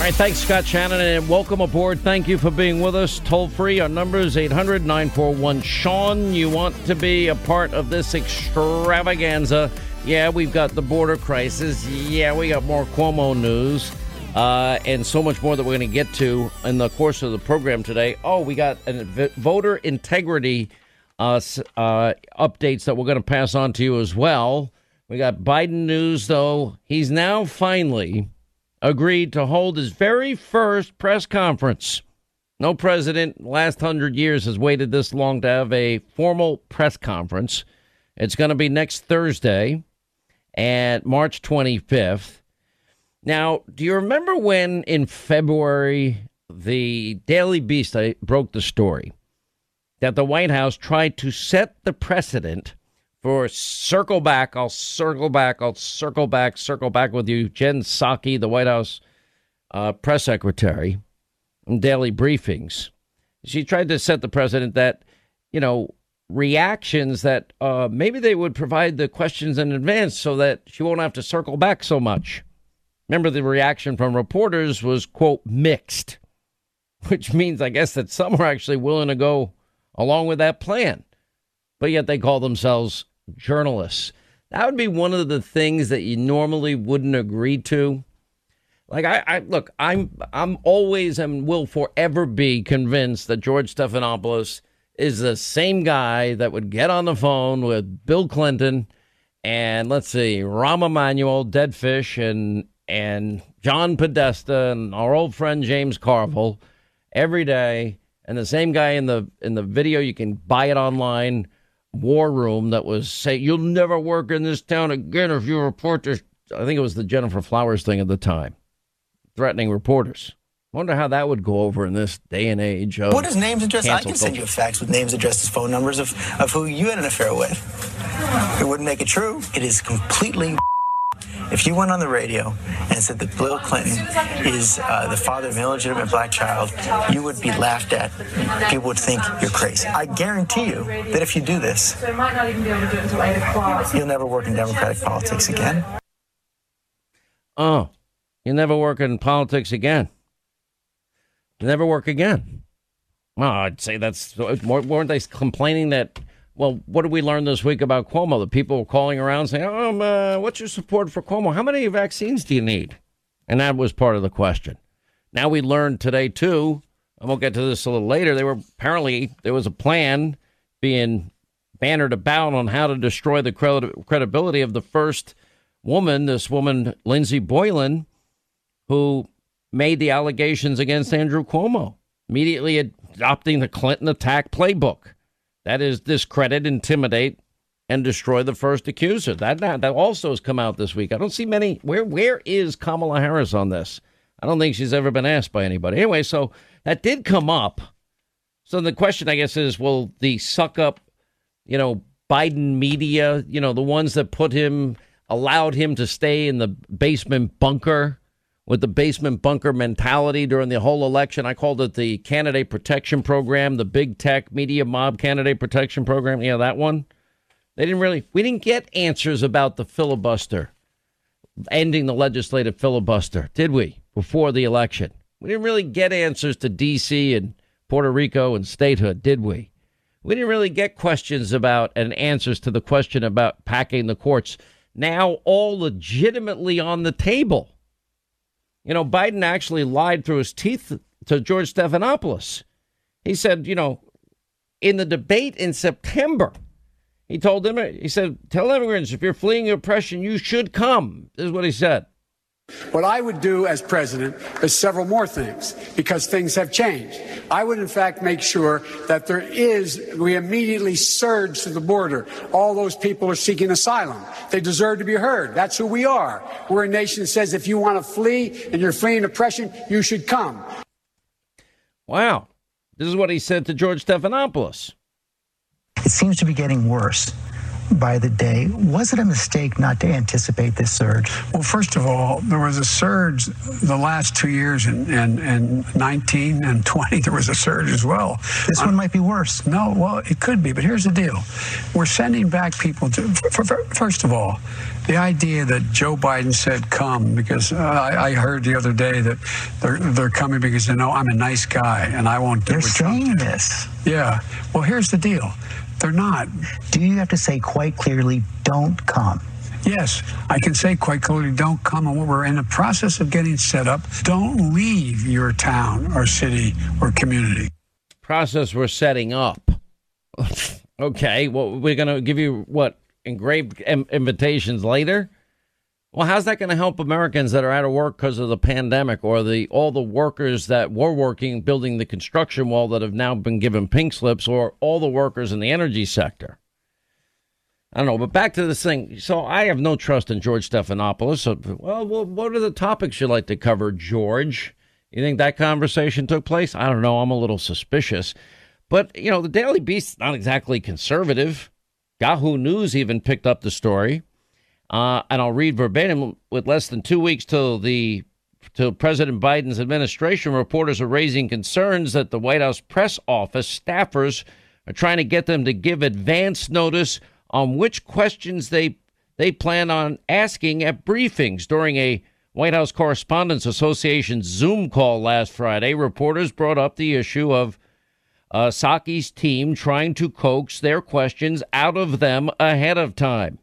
All right, thanks, Scott Shannon, and welcome aboard. Thank you for being with us. Toll free, our number is 800 941 Sean. You want to be a part of this extravaganza? Yeah, we've got the border crisis. Yeah, we got more Cuomo news, uh, and so much more that we're going to get to in the course of the program today. Oh, we got a voter integrity uh, uh, updates that we're going to pass on to you as well. We got Biden news, though. He's now finally agreed to hold his very first press conference. No president last hundred years has waited this long to have a formal press conference. It's going to be next Thursday at March 25th. Now, do you remember when in February the Daily Beast broke the story that the White House tried to set the precedent for circle back. I'll circle back. I'll circle back, circle back with you. Jen Psaki, the White House uh, press secretary, in daily briefings. She tried to set the president that, you know, reactions that uh, maybe they would provide the questions in advance so that she won't have to circle back so much. Remember, the reaction from reporters was, quote, mixed, which means, I guess, that some are actually willing to go along with that plan. But yet they call themselves journalists. That would be one of the things that you normally wouldn't agree to. Like I, I look, I'm I'm always and will forever be convinced that George Stephanopoulos is the same guy that would get on the phone with Bill Clinton and let's see, Rahm Emanuel, Dead Fish, and and John Podesta and our old friend James Carville every day, and the same guy in the in the video you can buy it online war room that was say you'll never work in this town again if you report this. I think it was the Gennifer Flowers thing at the time, threatening reporters. Wonder how that would go over in this day and age. Of what is names, and addresses? I can send you a fax with names, addresses, phone numbers of, of who you had an affair with. It wouldn't make it true. It is completely if you went on the radio and said that Bill Clinton is uh, the father of an illegitimate black child, you would be laughed at. People would think you're crazy. I guarantee you that if you do this, you'll never work in Democratic politics again. Oh, you'll never work in politics again. You'll never work again. Well, I'd say that's more. Weren't they complaining that well, what did we learn this week about Cuomo? The people were calling around saying, um, uh, what's your support for Cuomo? How many vaccines do you need? And that was part of the question. Now we learned today, too, and we'll get to this a little later, there were apparently, there was a plan being bannered about on how to destroy the credibility of the first woman, this woman, Lindsey Boylan, who made the allegations against Andrew Cuomo, immediately adopting the Clinton attack playbook. That is discredit, intimidate, and destroy the first accuser. That, that that also has come out this week. I don't see many. Where where is Kamala Harris on this? I don't think she's ever been asked by anybody. Anyway, so that did come up. So the question, I guess, is: Will the suck up, you know, Biden media, you know, the ones that put him, allowed him to stay in the basement bunker? With the basement bunker mentality during the whole election. I called it the candidate protection program, the big tech media mob candidate protection program. Yeah, that one. They didn't really, we didn't get answers about the filibuster, ending the legislative filibuster, did we, before the election? We didn't really get answers to D.C. and Puerto Rico and statehood, did we? We didn't really get questions about and answers to the question about packing the courts. Now, all legitimately on the table. You know, Biden actually lied through his teeth to George Stephanopoulos. He said, you know, in the debate in September, he told them, he said, tell immigrants if you're fleeing oppression, you should come. This is what he said. What I would do as president is several more things because things have changed. I would, in fact, make sure that there is, we immediately surge to the border. All those people are seeking asylum. They deserve to be heard. That's who we are. We're a nation that says if you want to flee and you're fleeing oppression, you should come. Wow. This is what he said to George Stephanopoulos. It seems to be getting worse by the day. Was it a mistake not to anticipate this surge? Well, first of all, there was a surge the last two years in, in, in 19 and 20. There was a surge as well. This one might be worse. No, well, it could be, but here's the deal. We're sending back people to, for, for, first of all, the idea that Joe Biden said come because uh, I, I, heard the other day that they're they're coming because they know I'm a nice guy and I won't do they're saying this. Yeah. Well, here's the deal. They're not. Do you have to say quite clearly, don't come? Yes, I can say quite clearly, don't come. And we're in the process of getting set up. Don't leave your town or city or community. Process we're setting up. okay, well, we're going to give you what engraved invitations later. Well, how's that going to help Americans that are out of work because of the pandemic, or the all the workers that were working building the construction wall that have now been given pink slips, or all the workers in the energy sector? I don't know, but back to this thing. So I have no trust in George Stephanopoulos. So, well, what are the topics you'd like to cover, George? You think that conversation took place? I don't know. I'm a little suspicious. But, you know, the Daily Beast's not exactly conservative. Yahoo News even picked up the story. Uh, and I'll read verbatim with less than two weeks till the till President Biden's administration, reporters are raising concerns that the White House press office staffers are trying to get them to give advance notice on which questions they they plan on asking at briefings during a White House Correspondents Association Zoom call last Friday. Reporters brought up the issue of uh, Psaki's team trying to coax their questions out of them ahead of time.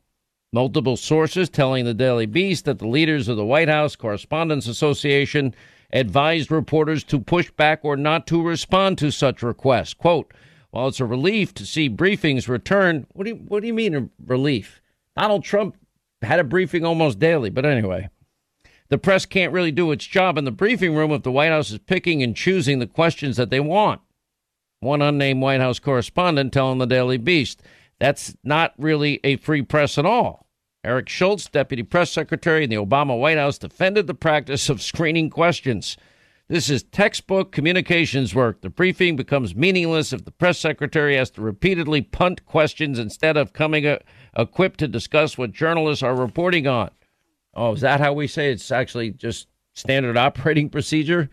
Multiple sources telling the Daily Beast that the leaders of the White House Correspondents Association advised reporters to push back or not to respond to such requests. Quote, while it's a relief to see briefings return, what do you, what do you mean a relief? Donald Trump had a briefing almost daily, but anyway. The press can't really do its job in the briefing room if the White House is picking and choosing the questions that they want. One unnamed White House correspondent telling the Daily Beast that's not really a free press at all. Eric Schultz, deputy press secretary in the Obama White House, defended the practice of screening questions. This is textbook communications work. The briefing becomes meaningless if the press secretary has to repeatedly punt questions instead of coming a- equipped to discuss what journalists are reporting on. Oh, is that how we say it's actually just standard operating procedure?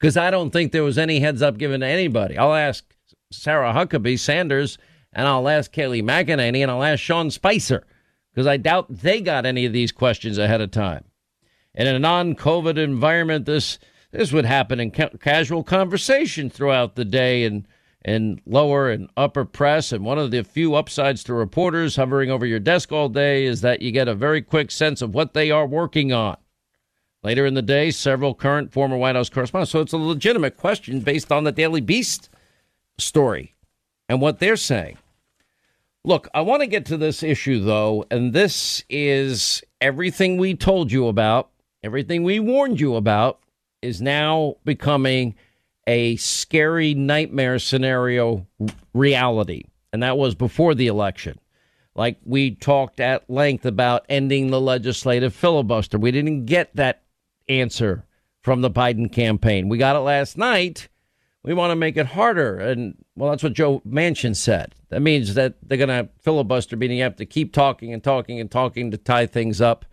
Because I don't think there was any heads up given to anybody. I'll ask Sarah Huckabee Sanders, and I'll ask Kayleigh McEnany, and I'll ask Sean Spicer, because I doubt they got any of these questions ahead of time. In a non COVID environment, this this would happen in ca- casual conversation throughout the day and in lower and upper press. And one of the few upsides to reporters hovering over your desk all day is that you get a very quick sense of what they are working on. Later in the day, several current former White House correspondents. So it's a legitimate question based on the Daily Beast story and what they're saying. Look, I want to get to this issue, though, and this is everything we told you about, everything we warned you about is now becoming a scary nightmare scenario reality. And that was before the election. Like we talked at length about ending the legislative filibuster. We didn't get that answer from the Biden campaign. We got it last night. We want to make it harder. And well, that's what Joe Manchin said. That means that they're going to filibuster, meaning you have to keep talking and talking and talking to tie things up.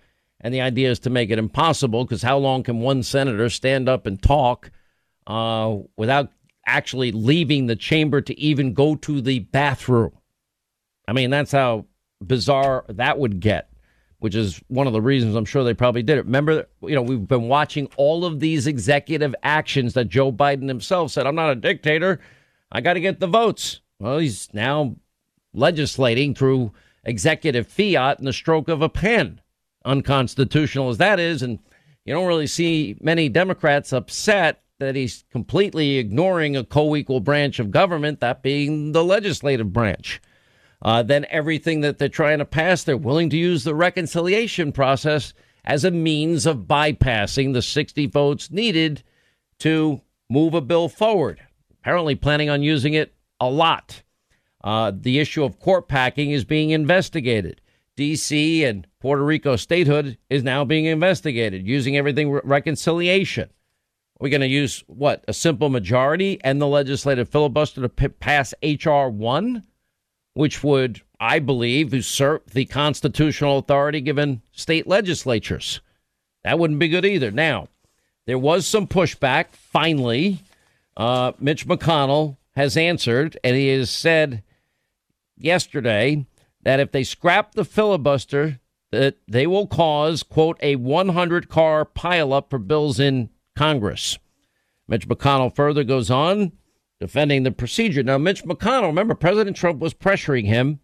And the idea is to make it impossible because how long can one senator stand up and talk uh, without actually leaving the chamber to even go to the bathroom? I mean, that's how bizarre that would get, which is one of the reasons I'm sure they probably did it. Remember, you know, we've been watching all of these executive actions that Joe Biden himself said, I'm not a dictator. I got to get the votes. Well, he's now legislating through executive fiat in the stroke of a pen unconstitutional as that is. And you don't really see many Democrats upset that he's completely ignoring a co equal branch of government, that being the legislative branch. Uh, then everything that they're trying to pass, they're willing to use the reconciliation process as a means of bypassing the 60 votes needed to move a bill forward. Apparently, planning on using it a lot. Uh, the issue of court packing is being investigated. D.C. and Puerto Rico statehood is now being investigated using everything re- reconciliation. We're going to use what a simple majority and the legislative filibuster to p- pass H.R. 1, which would, I believe, usurp the constitutional authority given state legislatures. That wouldn't be good either. Now, there was some pushback. Finally, uh, Mitch McConnell has answered, and he has said yesterday that if they scrap the filibuster, that they will cause, quote, a 100 car pileup for bills in Congress. Mitch McConnell further goes on defending the procedure. Now, Mitch McConnell, remember, President Trump was pressuring him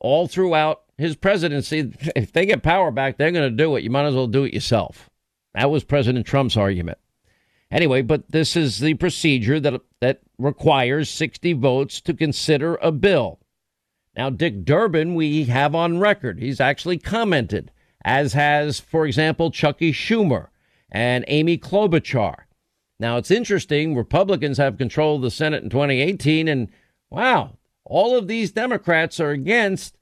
all throughout his presidency. If they get power back, they're going to do it. You might as well do it yourself. That was President Trump's argument. Anyway, but this is the procedure that that requires 60 votes to consider a bill. Now, Dick Durbin, we have on record. He's actually commented, as has, for example, Chuckie Schumer and Amy Klobuchar. Now, it's interesting. Republicans have control of the Senate in 2018, and wow, all of these Democrats are against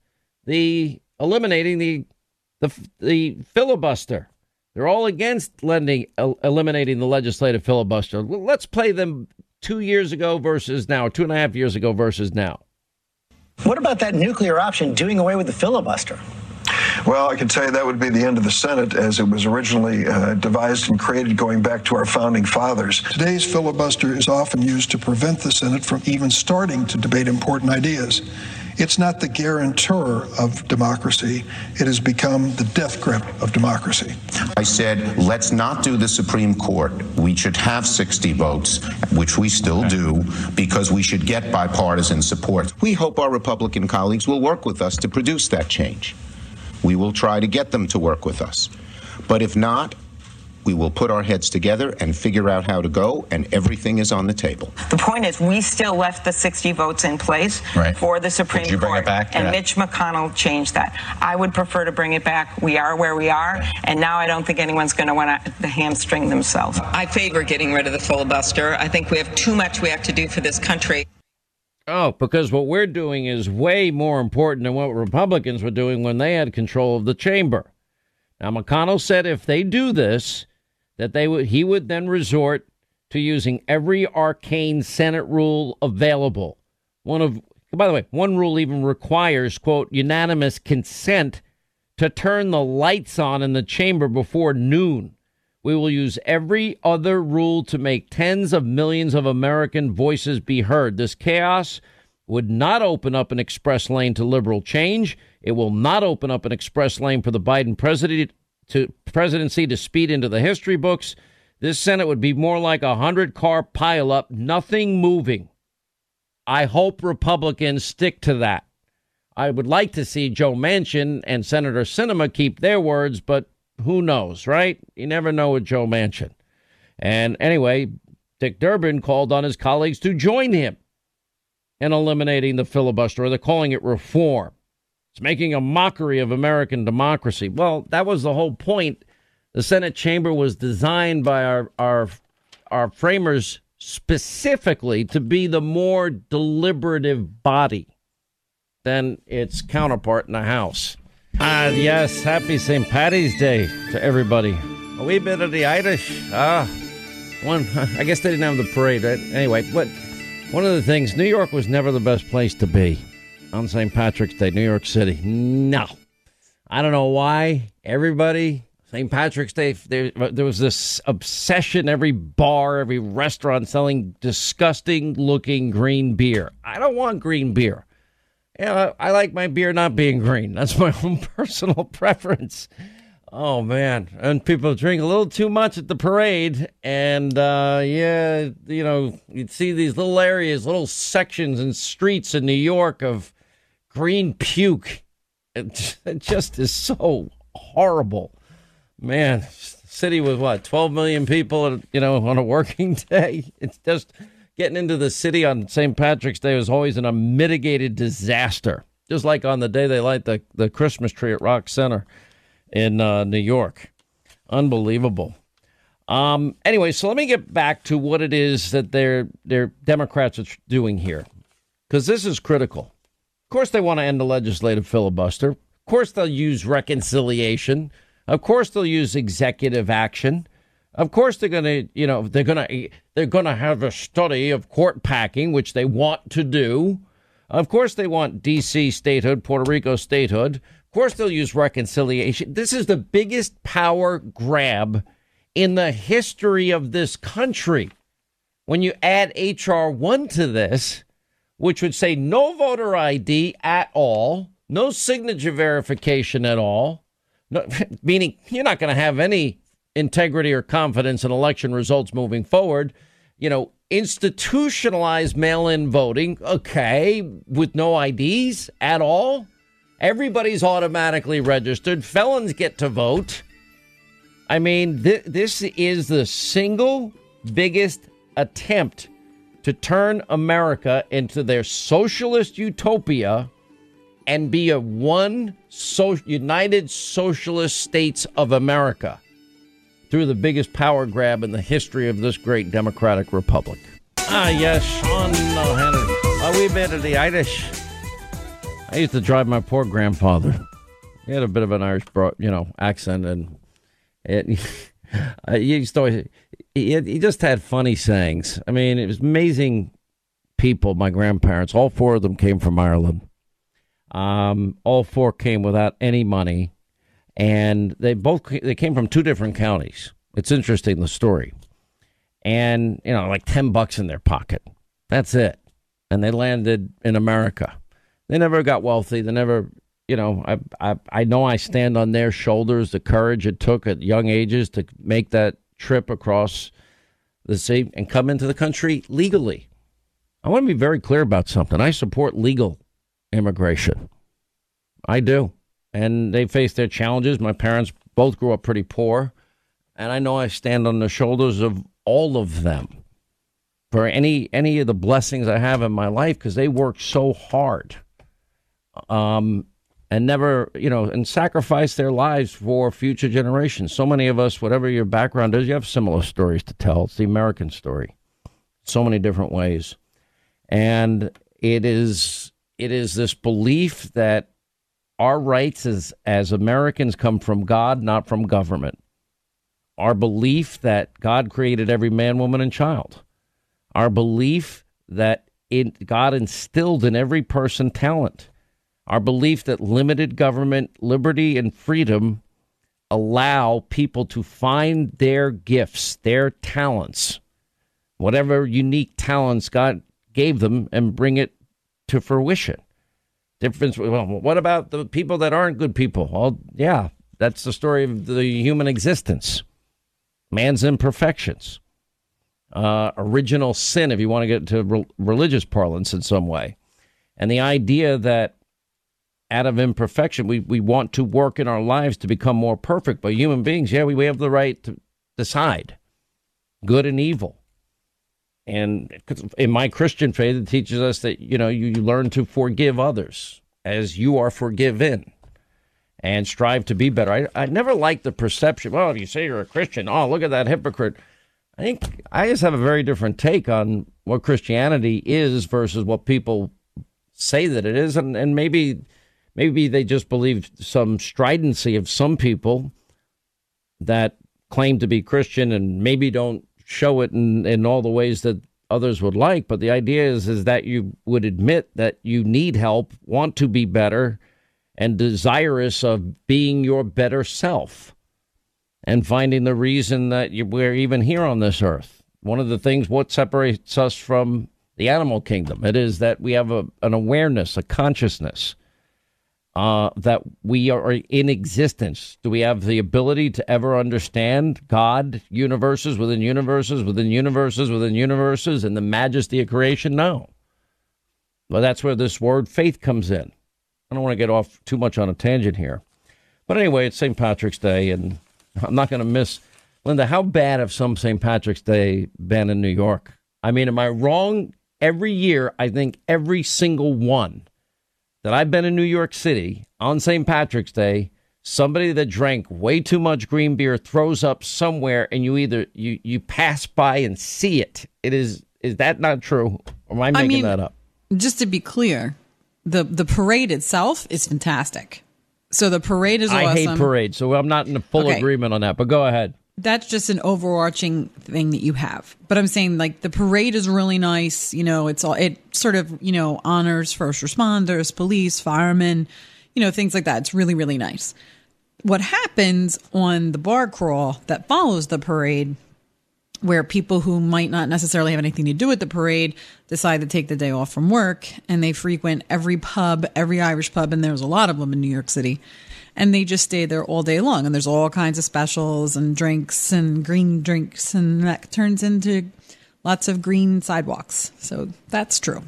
the eliminating the the, the filibuster. They're all against lending, eliminating the legislative filibuster. Let's play them two years ago versus now, two and a half years ago versus now. What about that nuclear option, doing away with the filibuster? Well, I can tell you that would be the end of the Senate as it was originally uh, devised and created going back to our founding fathers. Today's filibuster is often used to prevent the Senate from even starting to debate important ideas. It's not the guarantor of democracy. It has become the death grip of democracy. I said, let's not do the Supreme Court. We should have 60 votes, which we still do, because we should get bipartisan support. We hope our Republican colleagues will work with us to produce that change. We will try to get them to work with us. But if not, we will put our heads together and figure out how to go, and everything is on the table. The point is, we still left the 60 votes in place right. for the Supreme Court. Bring it back? And yeah. Mitch McConnell changed that. I would prefer to bring it back. We are where we are, and now I don't think anyone's going to want to hamstring themselves. I favor getting rid of the filibuster. I think we have too much we have to do for this country. Oh, because what we're doing is way more important than what Republicans were doing when they had control of the chamber. Now, McConnell said if they do this, that they would he would then resort to using every arcane Senate rule available. One of by the way, one rule even requires quote unanimous consent to turn the lights on in the chamber before noon. We will use every other rule to make tens of millions of American voices be heard. This chaos would not open up an express lane to liberal change. It will not open up an express lane for the Biden to presidency to speed into the history books. This Senate would be more like a hundred car pileup, nothing moving. I hope Republicans stick to that. I would like to see Joe Manchin and Senator Sinema keep their words, but who knows, right? You never know with Joe Manchin. And anyway, Dick Durbin called on his colleagues to join him in eliminating the filibuster, or they're calling it reform. It's making a mockery of American democracy. Well, that was the whole point. The Senate chamber was designed by our our our framers specifically to be the more deliberative body than its counterpart in the House. Ah, yes, happy St. Patty's Day to everybody. A wee bit of the Irish. Ah, one. I guess they didn't have the parade, right? Anyway, but one of the things, New York was never the best place to be on St. Patrick's Day, New York City. No. I don't know why. Everybody, St. Patrick's Day, there, there was this obsession, every bar, every restaurant selling disgusting looking green beer. I don't want green beer. Yeah, I like my beer not being green. That's my own personal preference. Oh man, and people drink a little too much at the parade, and uh, yeah, you know, you'd see these little areas, little sections and streets in New York of green puke. It, just is so horrible. Man, city with what, 12 million people, you know, on a working day? It's just getting into the city on St. Patrick's Day was always an unmitigated disaster. Just like on the day they light the, the Christmas tree at Rock Center in uh, New York. Unbelievable. Um, anyway, so let me get back to what it is that their their Democrats are doing here, because this is critical. Of course, they want to end the legislative filibuster. Of course, they'll use reconciliation. Of course, they'll use executive action. Of course, they're going to, you know, they're going to they're going to have a study of court packing, which they want to do. Of course, they want D.C. statehood, Puerto Rico statehood. Of course, they'll use reconciliation. This is the biggest power grab in the history of this country. When you add H.R. 1 to this, which would say no voter ID at all, no signature verification at all, No, meaning you're not going to have any integrity or confidence in election results moving forward. You know, institutionalized mail in voting, okay, with no IDs at all. Everybody's automatically registered. Felons get to vote. I mean, th- this is the single biggest attempt to turn America into their socialist utopia and be a one so- united socialist states of America through the biggest power grab in the history of this great democratic republic. Ah, yes, Sean O'Hanlon. Are we better the Irish? I used to drive my poor grandfather. He had a bit of an Irish, bro, you know, accent, and it. he used to always, he, he just had funny sayings. I mean, it was amazing people. My grandparents, all four of them came from Ireland. Um, all four came without any money, and they both they came from two different counties. It's interesting the story, and you know, like ten bucks in their pocket. That's it, and they landed in America. They never got wealthy. They never, you know, I, I, I know I stand on their shoulders, the courage it took at young ages to make that trip across the sea and come into the country legally. I want to be very clear about something. I support legal immigration. I do. And they face their challenges. My parents both grew up pretty poor. And I know I stand on the shoulders of all of them for any any of the blessings I have in my life because they work so hard um, and never, you know, and sacrifice their lives for future generations. So many of us, whatever your background is, you have similar stories to tell. It's the American story, so many different ways, and it is it is this belief that our rights as as Americans come from God, not from government. Our belief that God created every man, woman, and child. Our belief that in, God instilled in every person talent our belief that limited government, liberty, and freedom allow people to find their gifts, their talents, whatever unique talents God gave them, and bring it to fruition. Difference. Well, what about the people that aren't good people? Well, yeah, that's the story of the human existence, man's imperfections, uh, original sin, if you want to get to re- religious parlance in some way, and the idea that out of imperfection. We we want to work in our lives to become more perfect. But human beings, yeah, we, we have the right to decide good and evil. And in my Christian faith, it teaches us that you know you, you learn to forgive others as you are forgiven, and strive to be better. I I never liked the perception. Well, if you say you're a Christian, oh look at that hypocrite. I think I just have a very different take on what Christianity is versus what people say that it is, and and maybe maybe they just believe some stridency of some people that claim to be Christian and maybe don't show it in, in all the ways that others would like. But the idea is is that you would admit that you need help, want to be better, and desirous of being your better self and finding the reason that you, we're even here on this earth. One of the things what separates us from the animal kingdom it is that we have a, an awareness, a consciousness uh, that we are in existence? Do we have the ability to ever understand God, universes within universes, within universes, within universes, and the majesty of creation? No. Well, that's where this word faith comes in. I don't want to get off too much on a tangent here. But anyway, it's St. Patrick's Day, and I'm not going to miss. Linda, how bad have some St. Patrick's Day been in New York? I mean, am I wrong? Every year, I think every single one that I've been in New York City on St. Patrick's Day, somebody that drank way too much green beer throws up somewhere and you either you you pass by and see it. It is is that not true? Or am I making I mean, that up? Just to be clear, the the parade itself is fantastic. So the parade is awesome. I hate parades, so I'm not in a full okay. agreement on that. But go ahead that's just an overarching thing that you have. But I'm saying like the parade is really nice. You know, it's all it sort of you know honors first responders, police, firemen, you know things like that. It's really really nice. What happens on the bar crawl that follows the parade, where people who might not necessarily have anything to do with the parade decide to take the day off from work and they frequent every pub, every Irish pub, and there's a lot of them in New York City and they just stay there all day long. And there's all kinds of specials and drinks and green drinks, and that turns into lots of green sidewalks. So that's true.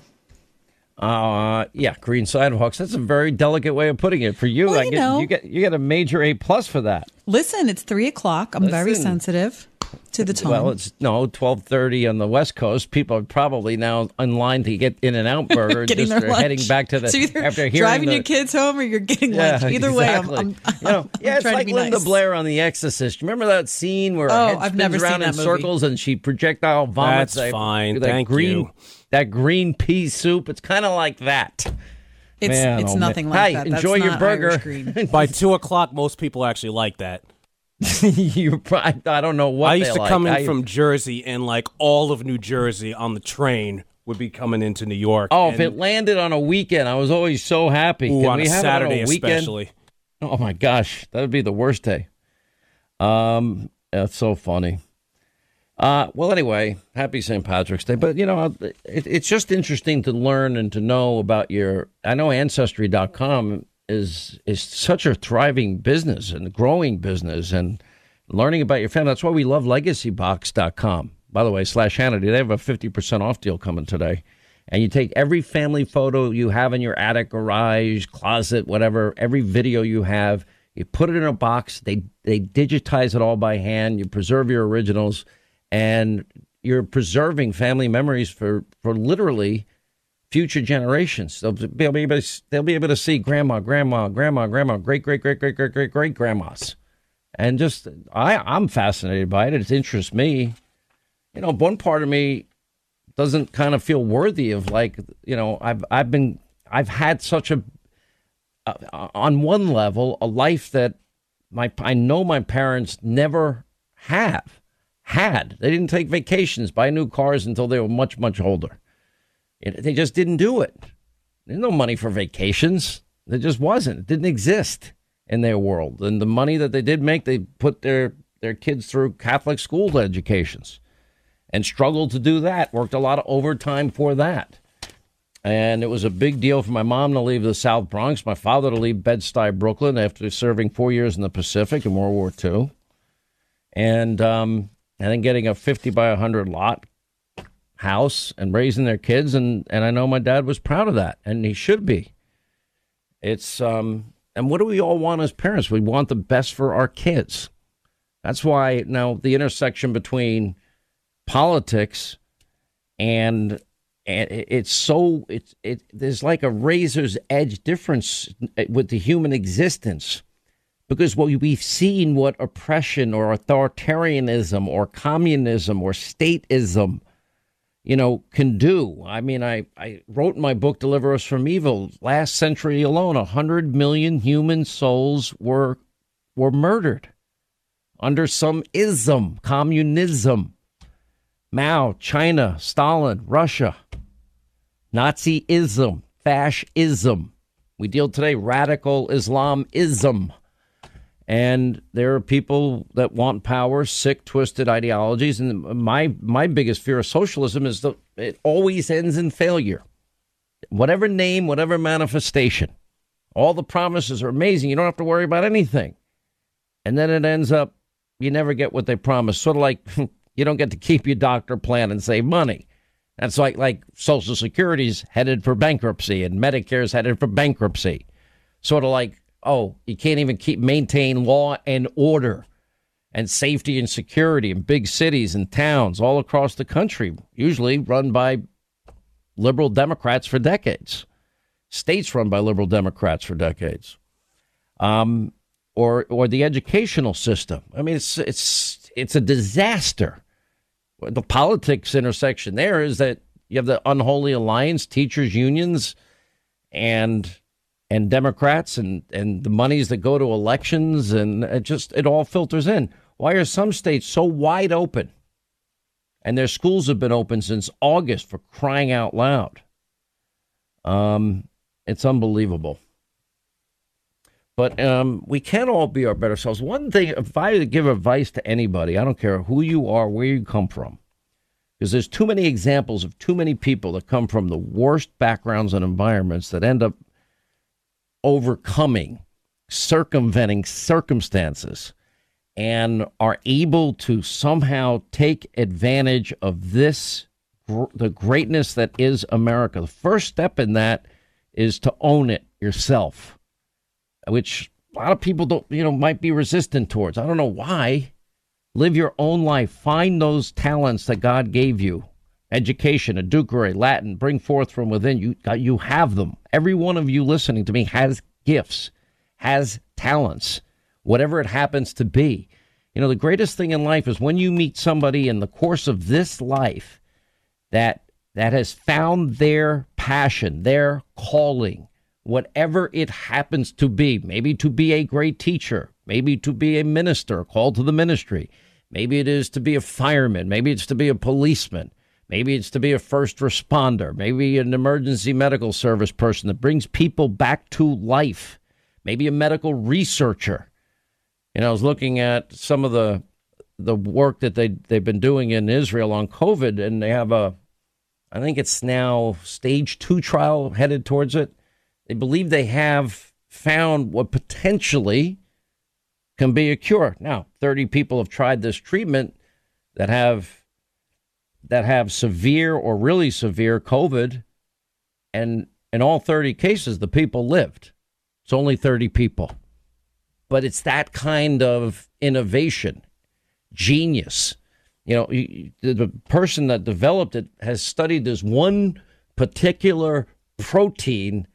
Uh, yeah, green sidewalks. That's a very delicate way of putting it. For you, Well, I you get, know. you get you get a major A plus for that. Listen, it's three o'clock. I'm very sensitive to the time. Well, it's no twelve thirty on the West Coast. People are probably now in line to get In and Out Burger. getting just their lunch. heading back to the so either after driving the, your kids home or you're getting Yeah, lunch. Either way, I'm, exactly. I'm, you know, I'm yeah, it's trying to like be Linda nice. Blair on The Exorcist. Remember that scene where her Oh, head I've spins never around that in movie. circles and she projectile vomits? That's that- fine. That Thank green, you. That green pea soup. It's kind of like that. It's Man, it's oh, man. nothing like Hey, that. That's enjoy your not burger. Irish green. By two o'clock, most people actually like that. you, probably, I don't know what I used to like. come in I- from Jersey, and like all of New Jersey on the train would be coming into New York. Oh, if it landed on a weekend, I was always so happy. Ooh, on we a Saturday on a weekend? especially. Oh my gosh, that would be the worst day. Um, that's so funny. Uh, well, anyway, happy St. Patrick's Day. But you know, it, it's just interesting to learn and to know about your. I know Ancestry.com is is such a thriving business and growing business, and learning about your family. That's why we love LegacyBox.com. By the way, slash Hannity, they have a fifty percent off deal coming today. And you take every family photo you have in your attic, garage, closet, whatever, every video you have, you put it in a box. They they digitize it all by hand. You preserve your originals, and you're preserving family memories for for literally future generations. They'll be able to, they'll be able to see grandma, grandma, grandma, grandma, great great great great great great great grandmas, and just I I'm fascinated by it. It interests me. You know, one part of me doesn't kind of feel worthy of like you know I've I've been I've had such a uh, on one level a life that my I know my parents never have had. They didn't take vacations, buy new cars until they were much much older. It, they just didn't do it. There's no money for vacations. There just wasn't. It didn't exist in their world. And the money that they did make, they put their their kids through Catholic school educations and struggled to do that. Worked a lot of overtime for that. And it was a big deal for my mom to leave the South Bronx, my father to leave Bed-Stuy, Brooklyn, after serving four years in the Pacific in World War II, and um, and then getting a fifty by hundred lot house and raising their kids, and and I know my dad was proud of that, and he should be. It's um, and what do we all want as parents? We want the best for our kids. That's why now the intersection between politics and and it's so it's it there's like a razor's edge difference with the human existence because what we've seen what oppression or authoritarianism or communism or stateism you know can do i mean i i wrote in my book deliver us from evil last century alone a hundred million human souls were were murdered under some ism communism Mao, China, Stalin, Russia, Nazism, fascism. We deal today radical Islamism. And there are people that want power, sick, twisted ideologies. And my my biggest fear of socialism is that it always ends in failure. Whatever name, whatever manifestation. All the promises are amazing. You don't have to worry about anything. And then it ends up you never get what they promised. Sort of like you don't get to keep your doctor plan and save money. That's like like Social Security's headed for bankruptcy and Medicare's headed for bankruptcy. Sort of like, oh, you can't even keep maintain law and order and safety and security in big cities and towns all across the country, usually run by liberal Democrats for decades. States run by liberal Democrats for decades. Um, or or the educational system. I mean, it's it's it's a disaster. The politics intersection there is that you have the unholy alliance, teachers unions, and and Democrats, and and the monies that go to elections, and it just it all filters in. Why are some states so wide open, and their schools have been open since August for crying out loud? Um, it's unbelievable. But um, we can all be our better selves. One thing, if I give advice to anybody, I don't care who you are, where you come from, because there's too many examples of too many people that come from the worst backgrounds and environments that end up overcoming circumventing circumstances and are able to somehow take advantage of this the greatness that is America. The first step in that is to own it yourself, which a lot of people don't, you know, might be resistant towards. I don't know why. Live your own life. Find those talents that God gave you. Education, a Ducere, Latin, bring forth from within. You, uh, you have them. Every one of you listening to me has gifts, has talents, whatever it happens to be. You know, the greatest thing in life is when you meet somebody in the course of this life that that has found their passion, their calling, whatever it happens to be, maybe to be a great teacher, maybe to be a minister called to the ministry, maybe it is to be a fireman, maybe it's to be a policeman, maybe it's to be a first responder, maybe an emergency medical service person that brings people back to life, maybe a medical researcher. You know, I was looking at some of the the work that they they've been doing in Israel on COVID, and they have a I think it's now stage two trial headed towards it. They believe they have found what potentially can be a cure. Now, 30 people have tried this treatment that have that have severe or really severe COVID, and in all 30 cases, the people lived. It's only 30 people. But it's that kind of innovation, genius you know, the person that developed it has studied this one particular protein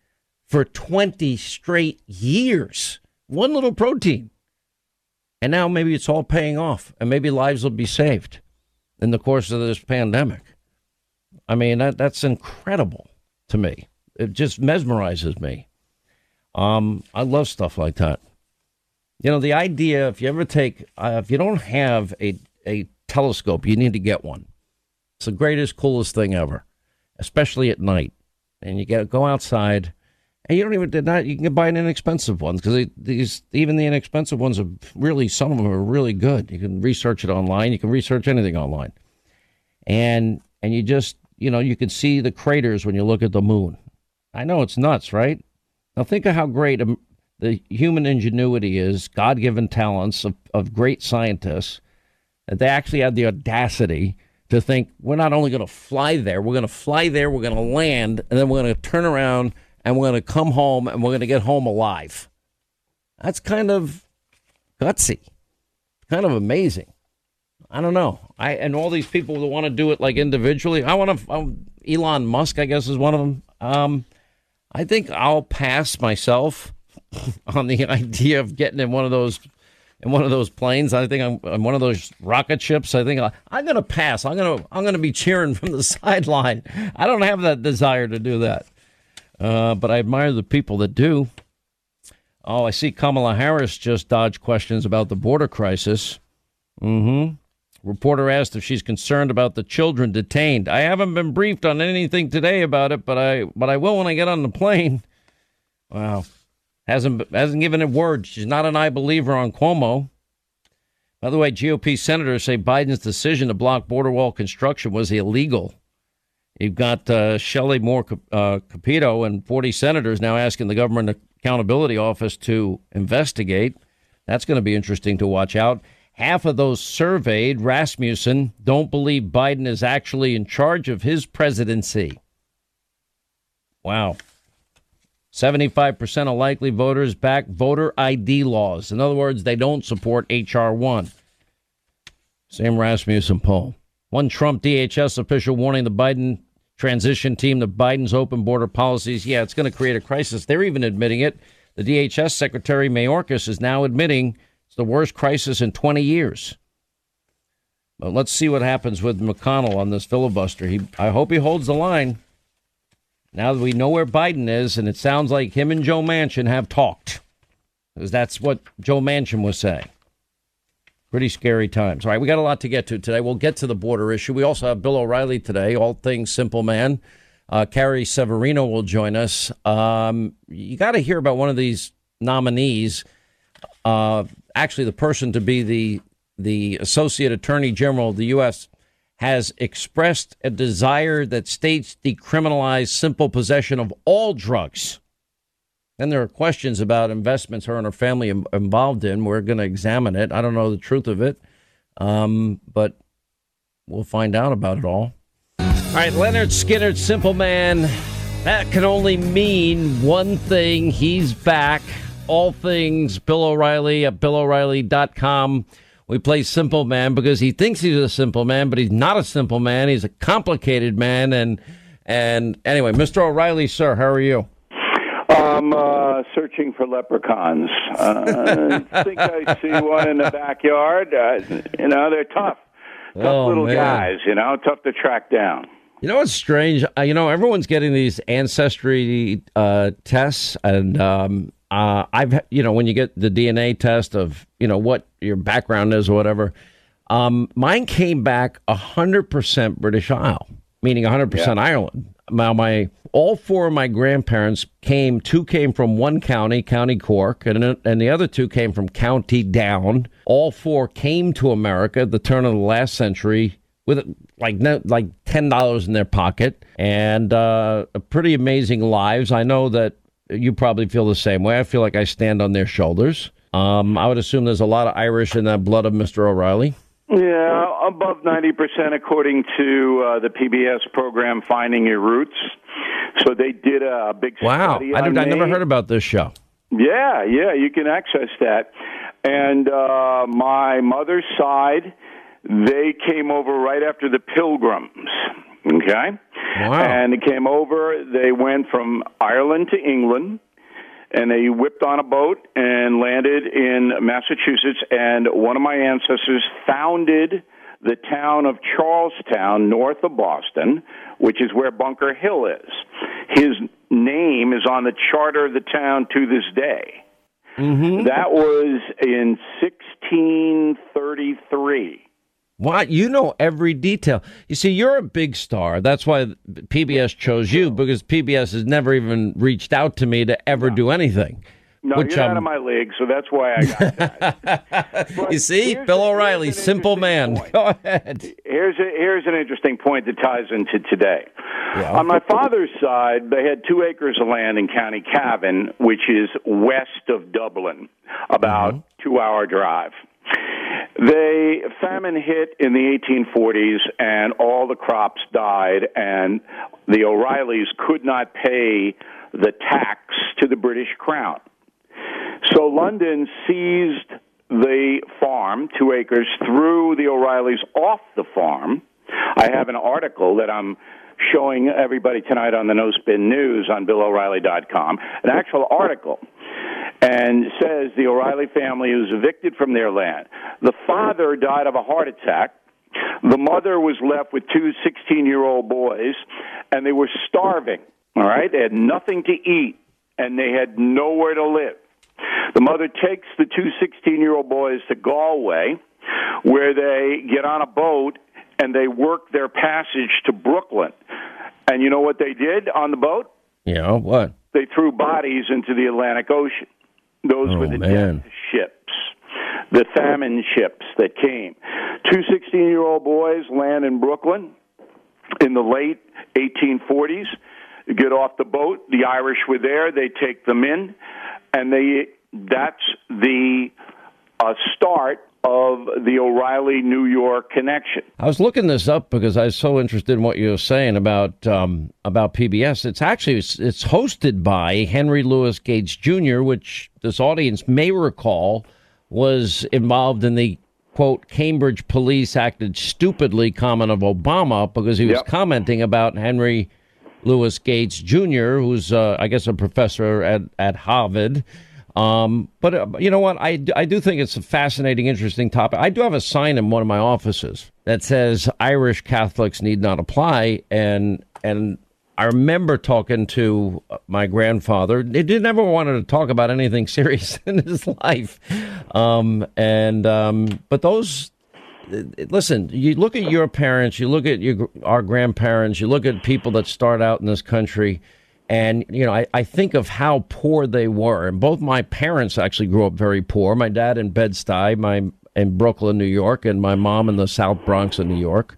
for 20 straight years. One little protein. And now maybe it's all paying off and maybe lives will be saved in the course of this pandemic. I mean, that, that's incredible to me. It just mesmerizes me. Um, I love stuff like that. You know, the idea if you ever take, uh, if you don't have a, a telescope. You need to get one. It's the greatest, coolest thing ever, especially at night. And you get go outside, and you don't even not. You can buy an inexpensive one because these even the inexpensive ones are really some of them are really good. You can research it online. You can research anything online, and and you just you know you can see the craters when you look at the moon. I know it's nuts, right? Now think of how great um, the human ingenuity is, God given talents of, of great scientists that they actually had the audacity to think we're not only going to fly there, we're going to fly there, we're going to land, and then we're going to turn around and we're going to come home and we're going to get home alive. That's kind of gutsy, kind of amazing. I don't know. I and all these people that want to do it like individually. I want to. Um, Elon Musk, I guess, is one of them. Um, I think I'll pass myself on the idea of getting in one of those in one of those planes. I think I'm, I'm one of those rocket ships. I think I, am going to pass. I'm going to I'm going to be cheering from the sideline. I don't have that desire to do that, uh, but I admire the people that do. Oh, I see Kamala Harris just dodged questions about the border crisis. Mm-hmm. Reporter asked if she's concerned about the children detained. I haven't been briefed on anything today about it, but I but I will when I get on the plane. Wow hasn't hasn't given a word. She's not an I believer on Cuomo. By the way, GOP senators say Biden's decision to block border wall construction was illegal. You've got uh, Shelley Moore uh, Capito and 40 senators now asking the Government Accountability Office to investigate. That's going to be interesting to watch out. Half of those surveyed, Rasmussen, don't believe Biden is actually in charge of his presidency. Wow. 75% of likely voters back voter ID laws. In other words, they don't support H.R. 1. Sam Rasmussen poll. One Trump DHS official warning the Biden transition team that Biden's open border policies, yeah, it's going to create a crisis. They're even admitting it. The DHS Secretary Mayorkas is now admitting it's the worst crisis in 20 years. But let's see what happens with McConnell on this filibuster. He, I hope he holds the line. Now that we know where Biden is, and it sounds like him and Joe Manchin have talked, because that's what Joe Manchin was saying. Pretty scary times. All right, we got a lot to get to today. We'll get to the border issue. We also have Bill O'Reilly today, all things simple man. Uh, Carrie Severino will join us. Um, you got to hear about one of these nominees. Uh, actually, the person to be the the Associate Attorney General of the U.S has expressed a desire that states decriminalize simple possession of all drugs. And there are questions about investments her and her family im- involved in. We're going to examine it. I don't know the truth of it, um, but we'll find out about it all. All right, Lynyrd Skynyrd, Simple Man. That can only mean one thing. He's back. All things Bill O'Reilly at BillO'Reilly.com. We play Simple Man because he thinks he's a simple man, but he's not a simple man. He's a complicated man. And and anyway, Mr. O'Reilly, sir, how are you? I'm uh, searching for leprechauns. Uh, I think I see one in the backyard. Uh, you know, they're tough, tough Oh, little man. guys. You know, tough to track down. You know what's strange? Uh, you know, everyone's getting these ancestry uh, tests, and um, uh, I've, you know, when you get the DNA test of, you know, what your background is or whatever, um, mine came back hundred percent British Isle, meaning hundred percent Ireland. Now, my all four of my grandparents came. Two came from one county, County Cork, and and the other two came from County Down. All four came to America at the turn of the last century with like like ten dollars in their pocket and uh, pretty amazing lives. I know that you probably feel the same way. I feel like I stand on their shoulders. Um, I would assume there's a lot of Irish in that blood of Mr. O'Reilly. Yeah, above 90% according to uh, the PBS program Finding Your Roots. So they did a big Wow, I, I never heard about this show. Yeah, yeah, you can access that. And uh, my mother's side, they came over right after the Pilgrims. Okay? Wow. And they came over, they went from Ireland to England, and they whipped on a boat and landed in Massachusetts. And one of my ancestors founded the town of Charlestown, north of Boston, which is where Bunker Hill is. His name is on the charter of the town to this day. Mm-hmm. That was in 1633. What you know every detail. You see, you're a big star. That's why PBS chose you because PBS has never even reached out to me to ever do anything. No, which you're out I'm- of my league, so that's why I got that. you see, Bill O'Reilly, simple man. Go ahead. Here's a, here's an interesting point that ties into today. On my father's side, they had two acres of land in County Cavan, which is west of Dublin, about mm-hmm. two hour drive. They famine hit in the 1840s, and all the crops died, and the O'Reillys could not pay the tax to the British Crown. So London seized the farm, two acres, threw the O'Reillys off the farm. I have an article that I'm showing everybody tonight on the No Spin News on BillO'Reilly.com, an actual article, and says the O'Reilly family was evicted from their land. The father died of a heart attack. The mother was left with two 16 year old boys, and they were starving. All right? They had nothing to eat, and they had nowhere to live. The mother takes the two 16 year old boys to Galway, where they get on a boat and they work their passage to Brooklyn. And you know what they did on the boat? Yeah, what? They threw bodies into the Atlantic Ocean. Those Oh, were the man. death ships, the famine ships that came. Two 16 year old boys land in Brooklyn in the late 1840s, get off the boat. The Irish were there. They take them in, and they that's the uh, start of the O'Reilly New York connection. I was looking this up because I was so interested in what you were saying about um, about PBS. It's actually it's, it's hosted by Henry Louis Gates Jr., which this audience may recall was involved in the quote Cambridge police acted stupidly comment of Obama because he was Yep. commenting about Henry Louis Gates Jr., who's uh, I guess a professor at at Harvard. Um, but uh, you know what? I, I do think it's a fascinating, interesting topic. I do have a sign in one of my offices that says Irish Catholics need not apply, and and I remember talking to my grandfather. He did never wanted to talk about anything serious in his life, um, and um, but those listen, you look at your parents, you look at your our grandparents, you look at people that start out in this country, and you know, I, I think of how poor they were. And both my parents actually grew up very poor. My dad in Bed Stuy, my in Brooklyn, New York, and my mom in the South Bronx of New York.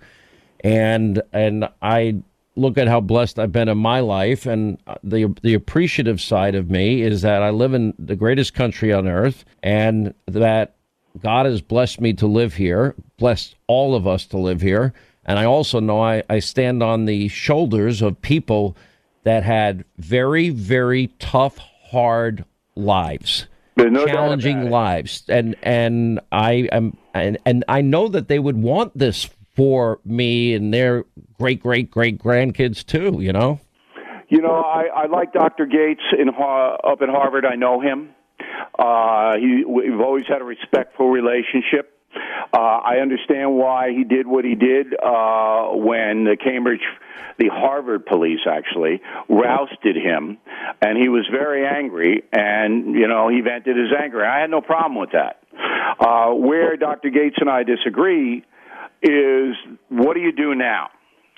And and I look at how blessed I've been in my life, and the the appreciative side of me is that I live in the greatest country on earth, and that God has blessed me to live here, blessed all of us to live here, and I also know I, I stand on the shoulders of people that had very very tough, hard lives. No challenging lives, and and I am and, and I know that they would want this for me and their great great great grandkids too. You know. You know, I, I like Dr. Gates in up at Harvard. I know him. Uh, he, we've always had a respectful relationship. Uh, I understand why he did what he did uh, when the Cambridge, the Harvard police actually rousted him, and he was very angry, and you know he vented his anger. I had no problem with that. Uh, where Dr. Gates and I disagree is what do you do now?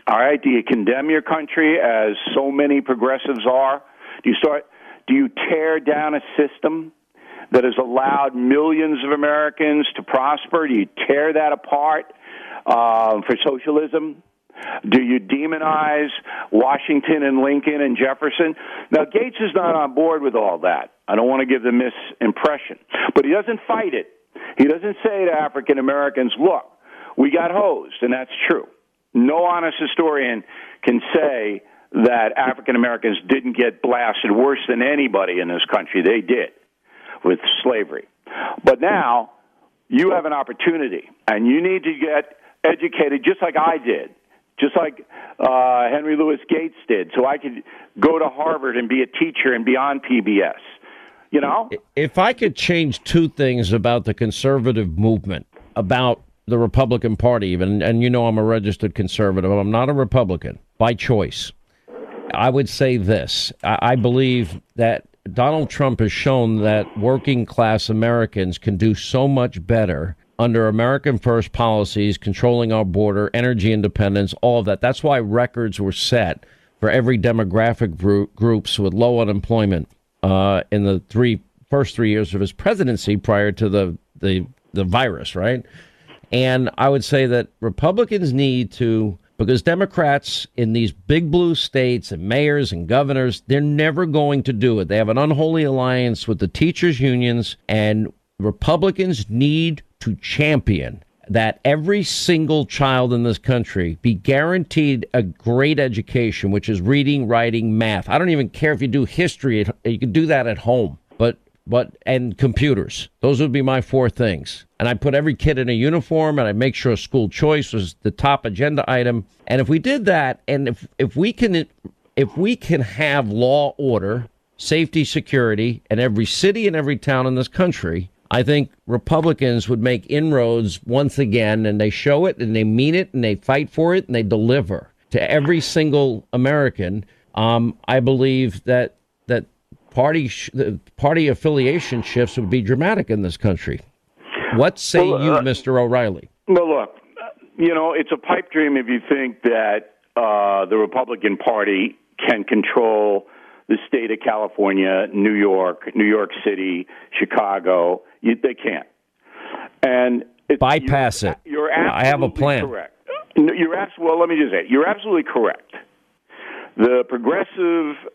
All right, do you condemn your country as so many progressives are? Do you start? Do you tear down a system? That has allowed millions of Americans to prosper? Do you tear that apart uh, for socialism? Do you demonize Washington and Lincoln and Jefferson? Now, Gates is not on board with all that. I don't want to give the misimpression. But he doesn't fight it. He doesn't say to African Americans, look, we got hosed, and that's true. No honest historian can say that African Americans didn't get blasted worse than anybody in this country. They did with slavery. But now you have an opportunity, and you need to get educated just like I did, just like uh, Henry Louis Gates did, so I could go to Harvard and be a teacher and be on PBS. You know? If I could change two things about the conservative movement, about the Republican Party, even, and you know I'm a registered conservative, I'm not a Republican by choice. I would say this I, I believe that Donald Trump has shown that working class Americans can do so much better under American first policies, controlling our border, energy independence, all of that. That's why records were set for every demographic group, groups with low unemployment uh, in the three first three years of his presidency prior to the, the the virus, right? And I would say that Republicans need to because Democrats in these big blue states and mayors and governors, they're never going to do it. They have an unholy alliance with the teachers' unions, and Republicans need to champion that every single child in this country be guaranteed a great education, which is reading, writing, math. I don't even care if you do history, you can do that at home. But but and computers. Those would be my four things. And I put every kid in a uniform and I make sure school choice was the top agenda item. And if we did that and if if we can if we can have law order, safety, security in every city and every town in this country, I think Republicans would make inroads once again and they show it and they mean it and they fight for it and they deliver to every single American. Um, I believe that that party sh- party affiliation shifts would be dramatic in this country. What say well, uh, you, Mr. O'Reilly? Well, look, you know, it's a pipe dream if you think that uh, the Republican Party can control the state of California, New York, New York City, Chicago. You, they can't. And bypass you're, it. You're absolutely I have a plan. Correct. You're abs- well. Let me just say, you're absolutely correct. The progressive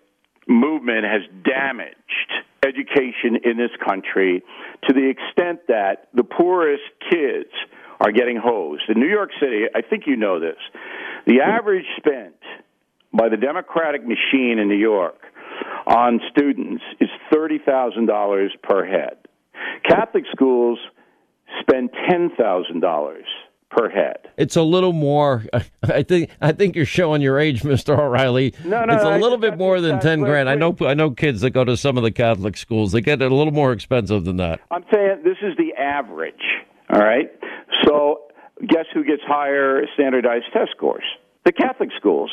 movement has damaged education in this country to the extent that the poorest kids are getting hosed. In New York City, I think you know this, the average spent by the Democratic machine in New York on students is $30,000 per head. Catholic schools spend $10,000 per head. It's a little more. I think. I think you're showing your age, Mister O'Reilly. No, no, it's a I, little bit more than ten grand. I know. I know kids that go to some of the Catholic schools. They get it a little more expensive than that. I'm saying this is the average. All right. So guess who gets higher standardized test scores? The Catholic schools,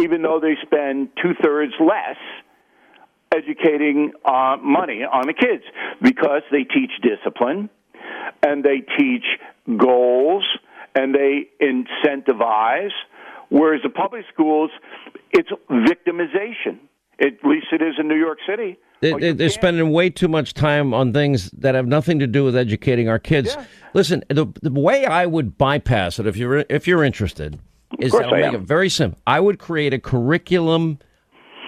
even though they spend two thirds less educating uh, money on the kids because they teach discipline and they teach goals and they incentivize. Whereas the public schools, it's victimization. At least it is in New York City. They, oh, they're spending way too much time on things that have nothing to do with educating our kids. Yeah. Listen, the, the way I would bypass it, if you're if you're interested, is course I'll make it very simple. I would create a curriculum,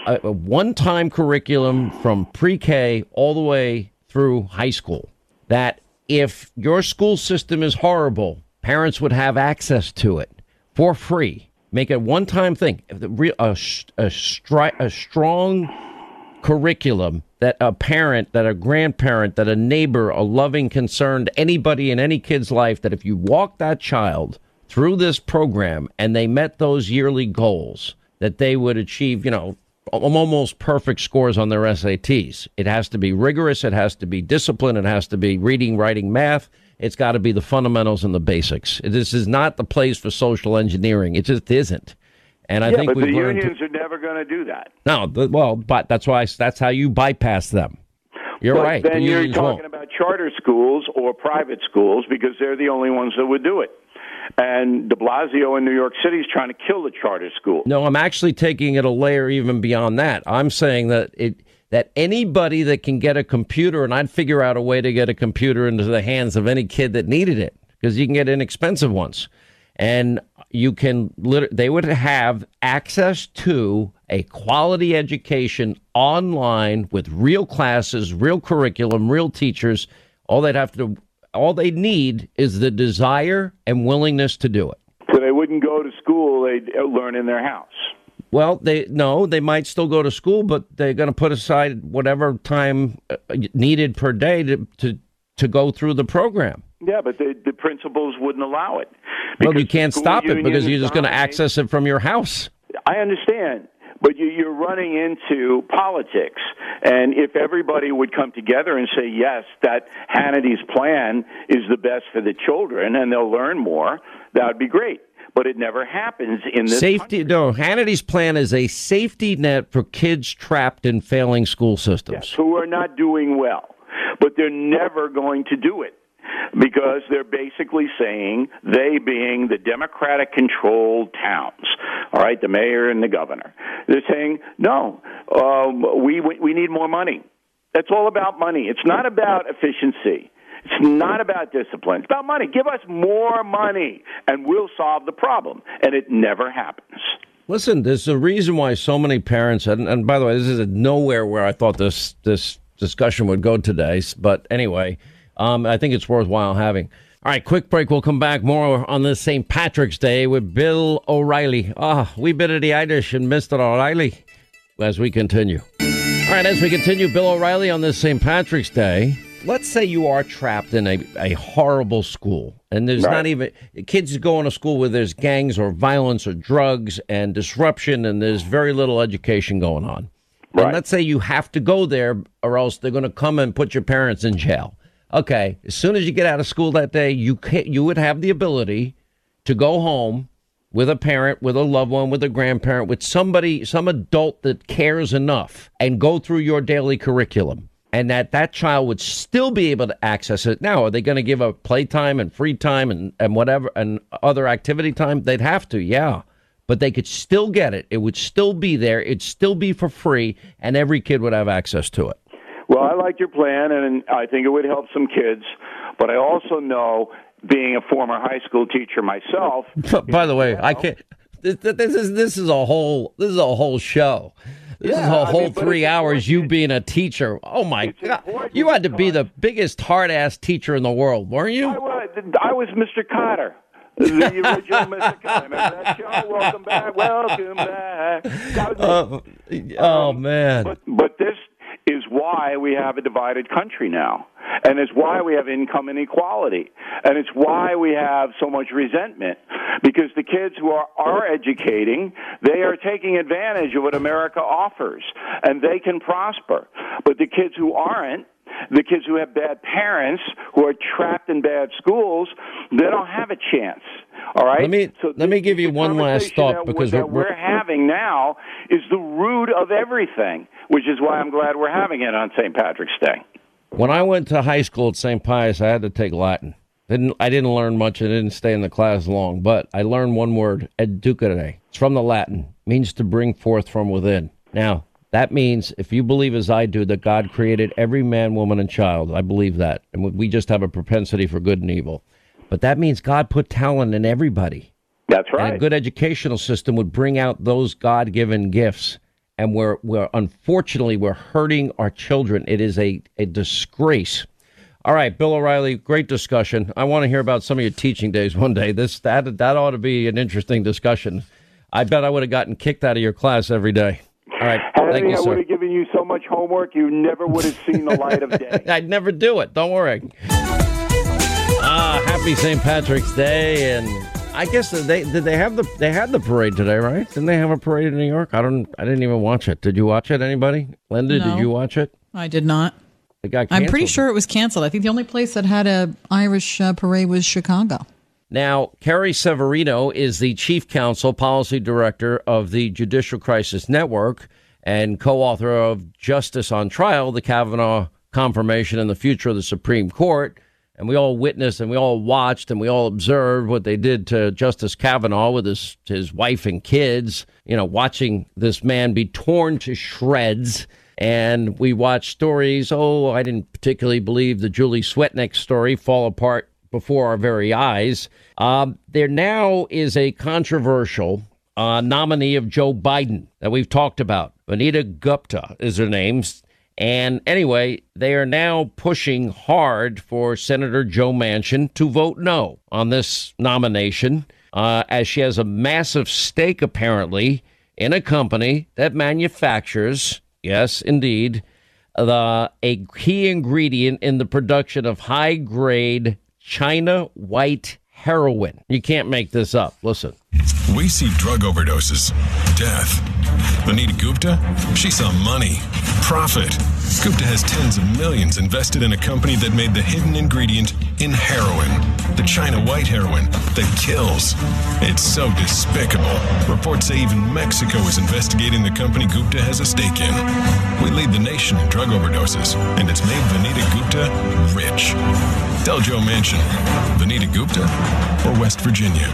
a, a one-time curriculum from pre-K all the way through high school. That if your school system is horrible, parents would have access to it for free. Make it a one-time thing. If the real- A, a, stri- a strong curriculum that a parent, that a grandparent, that a neighbor, a loving, concerned, anybody in any kid's life, that if you walk that child through this program and they met those yearly goals, that they would achieve, you know, almost perfect scores on their SATs. It has to be rigorous, it has to be discipline, it has to be reading, writing, math. It's got to be the fundamentals and the basics. This is not the place for social engineering. It just isn't. And I yeah, think but we've the learned. to- unions are never going to do that. no, the, well, but that's why that's how you bypass them. You're but right. Then the you're talking won't. about charter schools or private schools because they're the only ones that would do it. And De Blasio in New York City is trying to kill the charter school. No, I'm actually taking it a layer even beyond that. I'm saying that it that anybody that can get a computer, and I'd figure out a way to get a computer into the hands of any kid that needed it, because you can get inexpensive ones, and you can. They would have access to a quality education online with real classes, real curriculum, real teachers. All they'd have to, all they need is the desire and willingness to do it. So they wouldn't go to school; they'd learn in their house. Well, they no, they might still go to school, but they're going to put aside whatever time uh, needed per day to to to go through the program. Yeah, but the, the principals wouldn't allow it. Well, you can't stop it because you're just going to access it from your house. I understand, but you, you're running into politics. And if everybody would come together and say, yes, that Hannity's plan is the best for the children and they'll learn more, that would be great. But it never happens in this Safety. No, Hannity's plan is a safety net for kids trapped in failing school systems. who are not doing well. But they're never going to do it because they're basically saying, they being the Democratic controlled towns, all right, the mayor and the governor, they're saying, no, um, we, we need more money. That's all about money. It's not about efficiency. It's not about discipline. It's about money. Give us more money and we'll solve the problem. And it never happens. Listen, there's a reason why so many parents, and, and by the way, this is nowhere where I thought this this discussion would go today. But anyway, um, I think it's worthwhile having. All right, quick break. We'll come back more on this St. Patrick's Day with Bill O'Reilly. Ah, we bit of the Irish and Mr. O'Reilly as we continue. All right, as we continue, Bill O'Reilly on this St. Patrick's Day. Let's say you are trapped in a, a horrible school, and there's Right. not even kids going to school where there's gangs or violence or drugs and disruption, and there's very little education going on. And let's say you have to go there, or else they're going to come and put your parents in jail. Okay, as soon as you get out of school that day, you can, you would have the ability to go home with a parent, with a loved one, with a grandparent, with somebody, some adult that cares enough, and go through your daily curriculum. And that that child would still be able to access it. Now, are they going to give up playtime and free time and, and whatever and other activity time? They'd have to, yeah. But they could still get it. It would still be there. It'd still be for free, and every kid would have access to it. Well, I like your plan, and I think it would help some kids. But I also know, being a former high school teacher myself, By the way, I can't. This, this is this is a whole this is a whole show. This is a a I whole mean, three hours. You being a teacher. Oh my god! You had to be the biggest hard ass teacher in the world, weren't you? I was, I was Mr. Kotter. The original Mr. Kotter. That show? Welcome back. Welcome back. That was me. Oh, oh man! But, but this is why we have a divided country now. And it's why we have income inequality. And it's why we have so much resentment. Because the kids who are, are educating, they are taking advantage of what America offers. And they can prosper. But the kids who aren't, the kids who have bad parents, who are trapped in bad schools, they don't have a chance. All right. Let me so let me give you one last thought that, because that we're, we're having now is the root of everything, which is why I'm glad we're having it on St. Patrick's Day. when I went to high school at St. Pius, I had to take Latin. Didn't I didn't learn much. I didn't stay in the class long, but I learned one word, educare. It's from the Latin, means to bring forth from within. Now, that means if you believe as I do that God created every man, woman, and child, I believe that. And we just have a propensity for good and evil. But that means God put talent in everybody. That's right. And a good educational system would bring out those God given gifts. And we're, we're unfortunately we're hurting our children. It is a, a disgrace. All right, Bill O'Reilly, great discussion. I want to hear about some of your teaching days one day. This that that ought to be an interesting discussion. I bet I would have gotten kicked out of your class every day. All right, Henry, thank you, I sir. would have given you so much homework you never would have seen the light of day. I'd never do it. Don't worry. Ah, happy St. Patrick's Day, and I guess they did they have the they had the parade today, right? Didn't they have a parade in New York? I don't. I didn't even watch it. Did you watch it? Anybody? Linda, No. did you watch it? I did not. It got I'm pretty sure it was canceled. I think the only place that had a Irish uh, parade was Chicago. Now, Carrie Severino is the chief counsel, policy director of the Judicial Crisis Network, and co author of Justice on Trial, the Kavanaugh Confirmation and the Future of the Supreme Court. And we all witnessed and we all watched and we all observed what they did to Justice Kavanaugh with his, his wife and kids, you know, watching this man be torn to shreds. And we watched stories. Oh, I didn't particularly believe the Julie Swetnick story fall apart before our very eyes. Um, there now is a controversial uh, nominee of Joe Biden that we've talked about. Vanita Gupta is her name. And anyway, they are now pushing hard for Senator Joe Manchin to vote no on this nomination, uh, as she has a massive stake, apparently, in a company that manufactures, yes, indeed, the a key ingredient in the production of high grade China white heroin. You can't make this up. Listen. We see drug overdoses, death. Vanita Gupta, she saw money, profit. Gupta has tens of millions invested in a company that made the hidden ingredient in heroin, the China white heroin that kills. It's so despicable. Reports say even Mexico is investigating the company Gupta has a stake in. We lead the nation in drug overdoses, and it's made Vanita Gupta rich. Tell Joe Manchin, Vanita Gupta or West Virginia.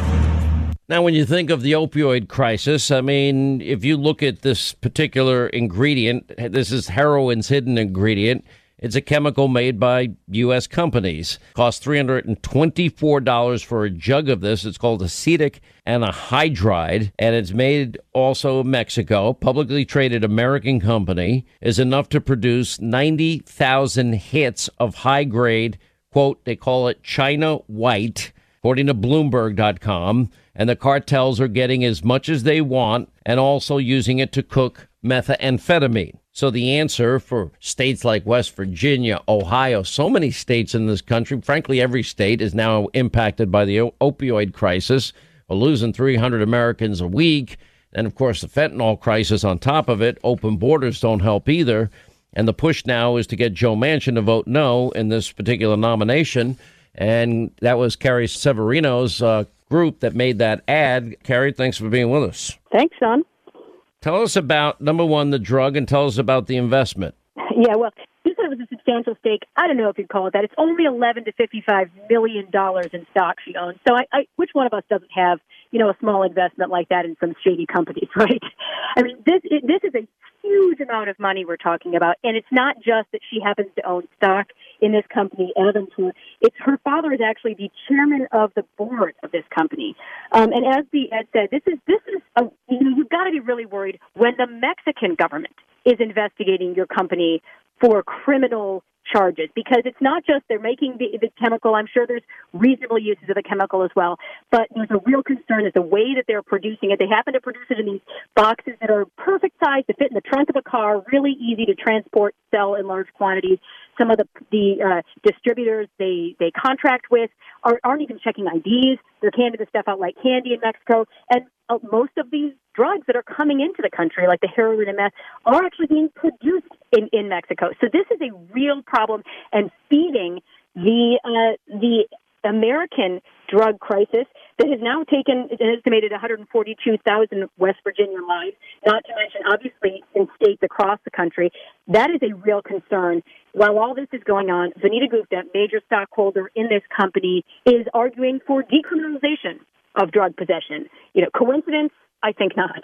Now, when you think of the opioid crisis, I mean, if you look at this particular ingredient, this is heroin's hidden ingredient. It's a chemical made by U.S. companies. Costs $324 for a jug of this. It's called acetic anhydride, and it's made also in Mexico. Publicly traded American company is enough to produce 90,000 hits of high grade, quote, they call it China white, according to Bloomberg.com. And the cartels are getting as much as they want and also using it to cook methamphetamine. So the answer for states like West Virginia, Ohio, so many states in this country, frankly, every state is now impacted by the opioid crisis. We're losing 300 Americans a week. And of course, the fentanyl crisis on top of it. Open borders don't help either. And the push now is to get Joe Manchin to vote no in this particular nomination. And that was Carrie Severino's uh, group that made that ad. Carrie, thanks for being with us. Thanks, Sean. Tell us about number one, the drug, and tell us about the investment. Yeah, well, you said it was a substantial stake. I don't know if you'd call it that. It's only eleven to fifty-five million dollars in stock she owns. So, I, I, which one of us doesn't have, you know, a small investment like that in some shady companies, right? I mean, this it, this is a huge amount of money we're talking about, and it's not just that she happens to own stock in this company, Avantor. It's her father is actually the chairman of the board of this company. Um, and as the Ed said, this is this is a, you know you've got to be really worried when the Mexican government is investigating your company for criminal charges because it's not just they're making the, the chemical. I'm sure there's reasonable uses of the chemical as well, but there's a real concern is the way that they're producing it. They happen to produce it in these boxes that are perfect size to fit in the trunk of a car, really easy to transport, sell in large quantities. Some of the the uh, distributors they they contract with are, aren't even checking IDs. They're handing the stuff out like candy in Mexico, and most of these drugs that are coming into the country, like the heroin and meth, are actually being produced in, in Mexico. So this is a real problem and feeding the uh, the American drug crisis that has now taken an estimated 142,000 West Virginia lives, not to mention obviously in states across the country. That is a real concern. While all this is going on, Vanita Gupta, major stockholder in this company, is arguing for decriminalization of drug possession. You know, coincidence? I think not.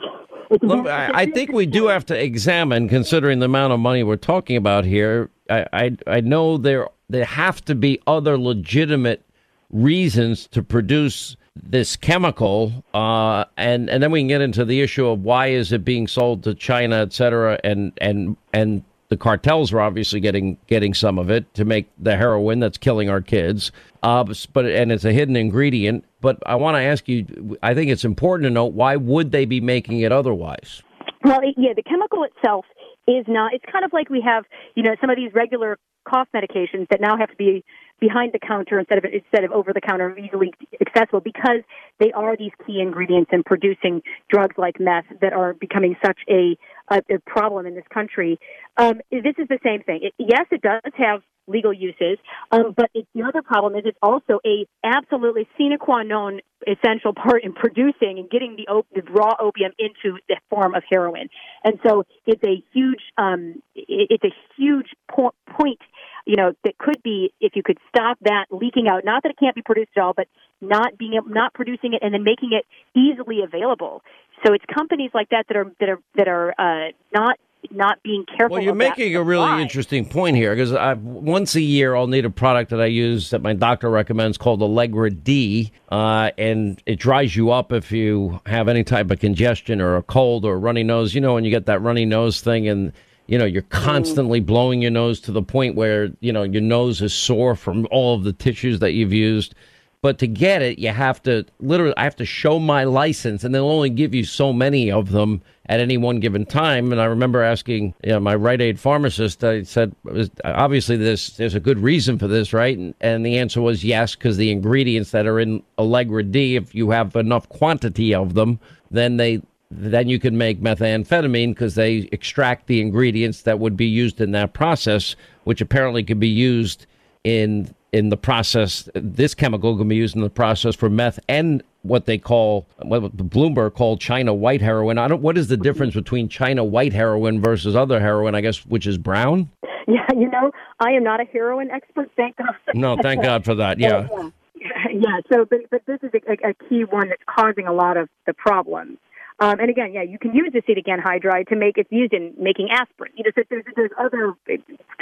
Look, I, I think we do have to examine, considering the amount of money we're talking about here. I, I, I know there there have to be other legitimate reasons to produce this chemical, uh, and and then we can get into the issue of why is it being sold to China, et cetera, and and and the cartels are obviously getting getting some of it to make the heroin that's killing our kids. Uh, but and it's a hidden ingredient. But I want to ask you. I think it's important to note why would they be making it otherwise? Well, yeah, the chemical itself is not. It's kind of like we have, you know, some of these regular cough medications that now have to be behind the counter instead of instead of over the counter, easily accessible, because they are these key ingredients in producing drugs like meth that are becoming such a, a, a problem in this country. Um, this is the same thing. It, yes, it does have legal uses, um, but it, the other problem is it's also a absolutely sine qua non essential part in producing and getting the, op- the raw opium into the form of heroin. And so it's a huge um, it, it's a huge po- point you know, that could be if you could stop that leaking out. Not that it can't be produced at all, but not being not producing it and then making it easily available. So it's companies like that that are that are that are uh, not not being careful. Well, you're making a really interesting point here because once a year I'll need a product that I use that my doctor recommends called Allegra D, uh, and it dries you up if you have any type of congestion or a cold or a runny nose. You know, when you get that runny nose thing and you know you're mm. constantly blowing your nose to the point where you know your nose is sore from all of the tissues that you've used. But to get it you have to literally i have to show my license and they'll only give you so many of them at any one given time. And i remember asking you know, my Rite Aid pharmacist i said obviously there's there's a good reason for this right? And, and the answer was yes because the ingredients that are in allegra d if you have enough quantity of them then they then you can make methamphetamine because they extract the ingredients that would be used in that process, which apparently could be used in in the process. This chemical can be used in the process for meth and what they call what Bloomberg called China white heroin. I don't. What is the mm-hmm. difference between China white heroin versus other heroin? I guess which is brown. Yeah, you know, I am not a heroin expert. Thank God. No, thank God for that. Yeah. yeah. So, but but this is a, a key one that's causing a lot of the problems. Um, and again, yeah, you can use acetic anhydride to make it's used in making aspirin. You know, so there's there's other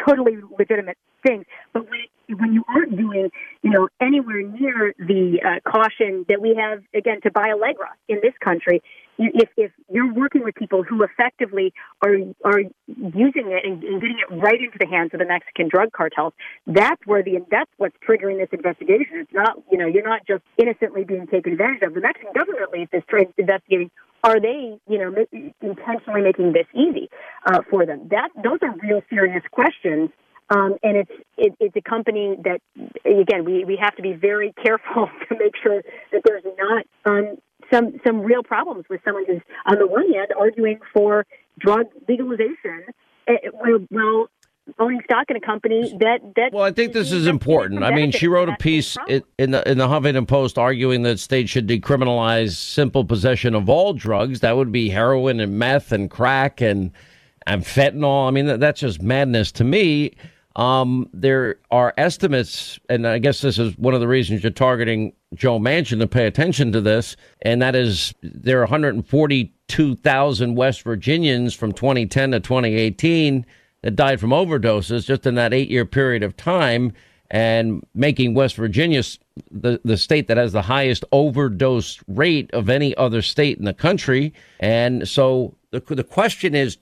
totally legitimate things. But when when you aren't doing, you know, anywhere near the uh, caution that we have again to buy Allegra in this country, if if you're working with people who effectively are are using it and, and getting it right into the hands of the Mexican drug cartels, that's where the that's what's triggering this investigation. It's not, you know, you're not just innocently being taken advantage of. The Mexican government, at least, is investigating are they, you know, intentionally making this easy uh, for them? That those are real serious questions. Um, and it's it, it's a company that again we, we have to be very careful to make sure that there's not um, some some real problems with someone who's on the one hand arguing for drug legalization eh, while, while owning stock in a company that that. Well, I think this is important. I mean, she wrote a piece in the in the Huffington Post arguing that states should decriminalize simple possession of all drugs. That would be heroin and meth and crack and and fentanyl. I mean, that, that's just madness to me. Um, there are estimates, and I guess this is one of the reasons you're targeting Joe Manchin to pay attention to this, and that is there are 142,000 West Virginians from 2010 to 2018 that died from overdoses just in that eight year period of time and making West Virginia the, the state that has the highest overdose rate of any other state in the country. And so the, the question is,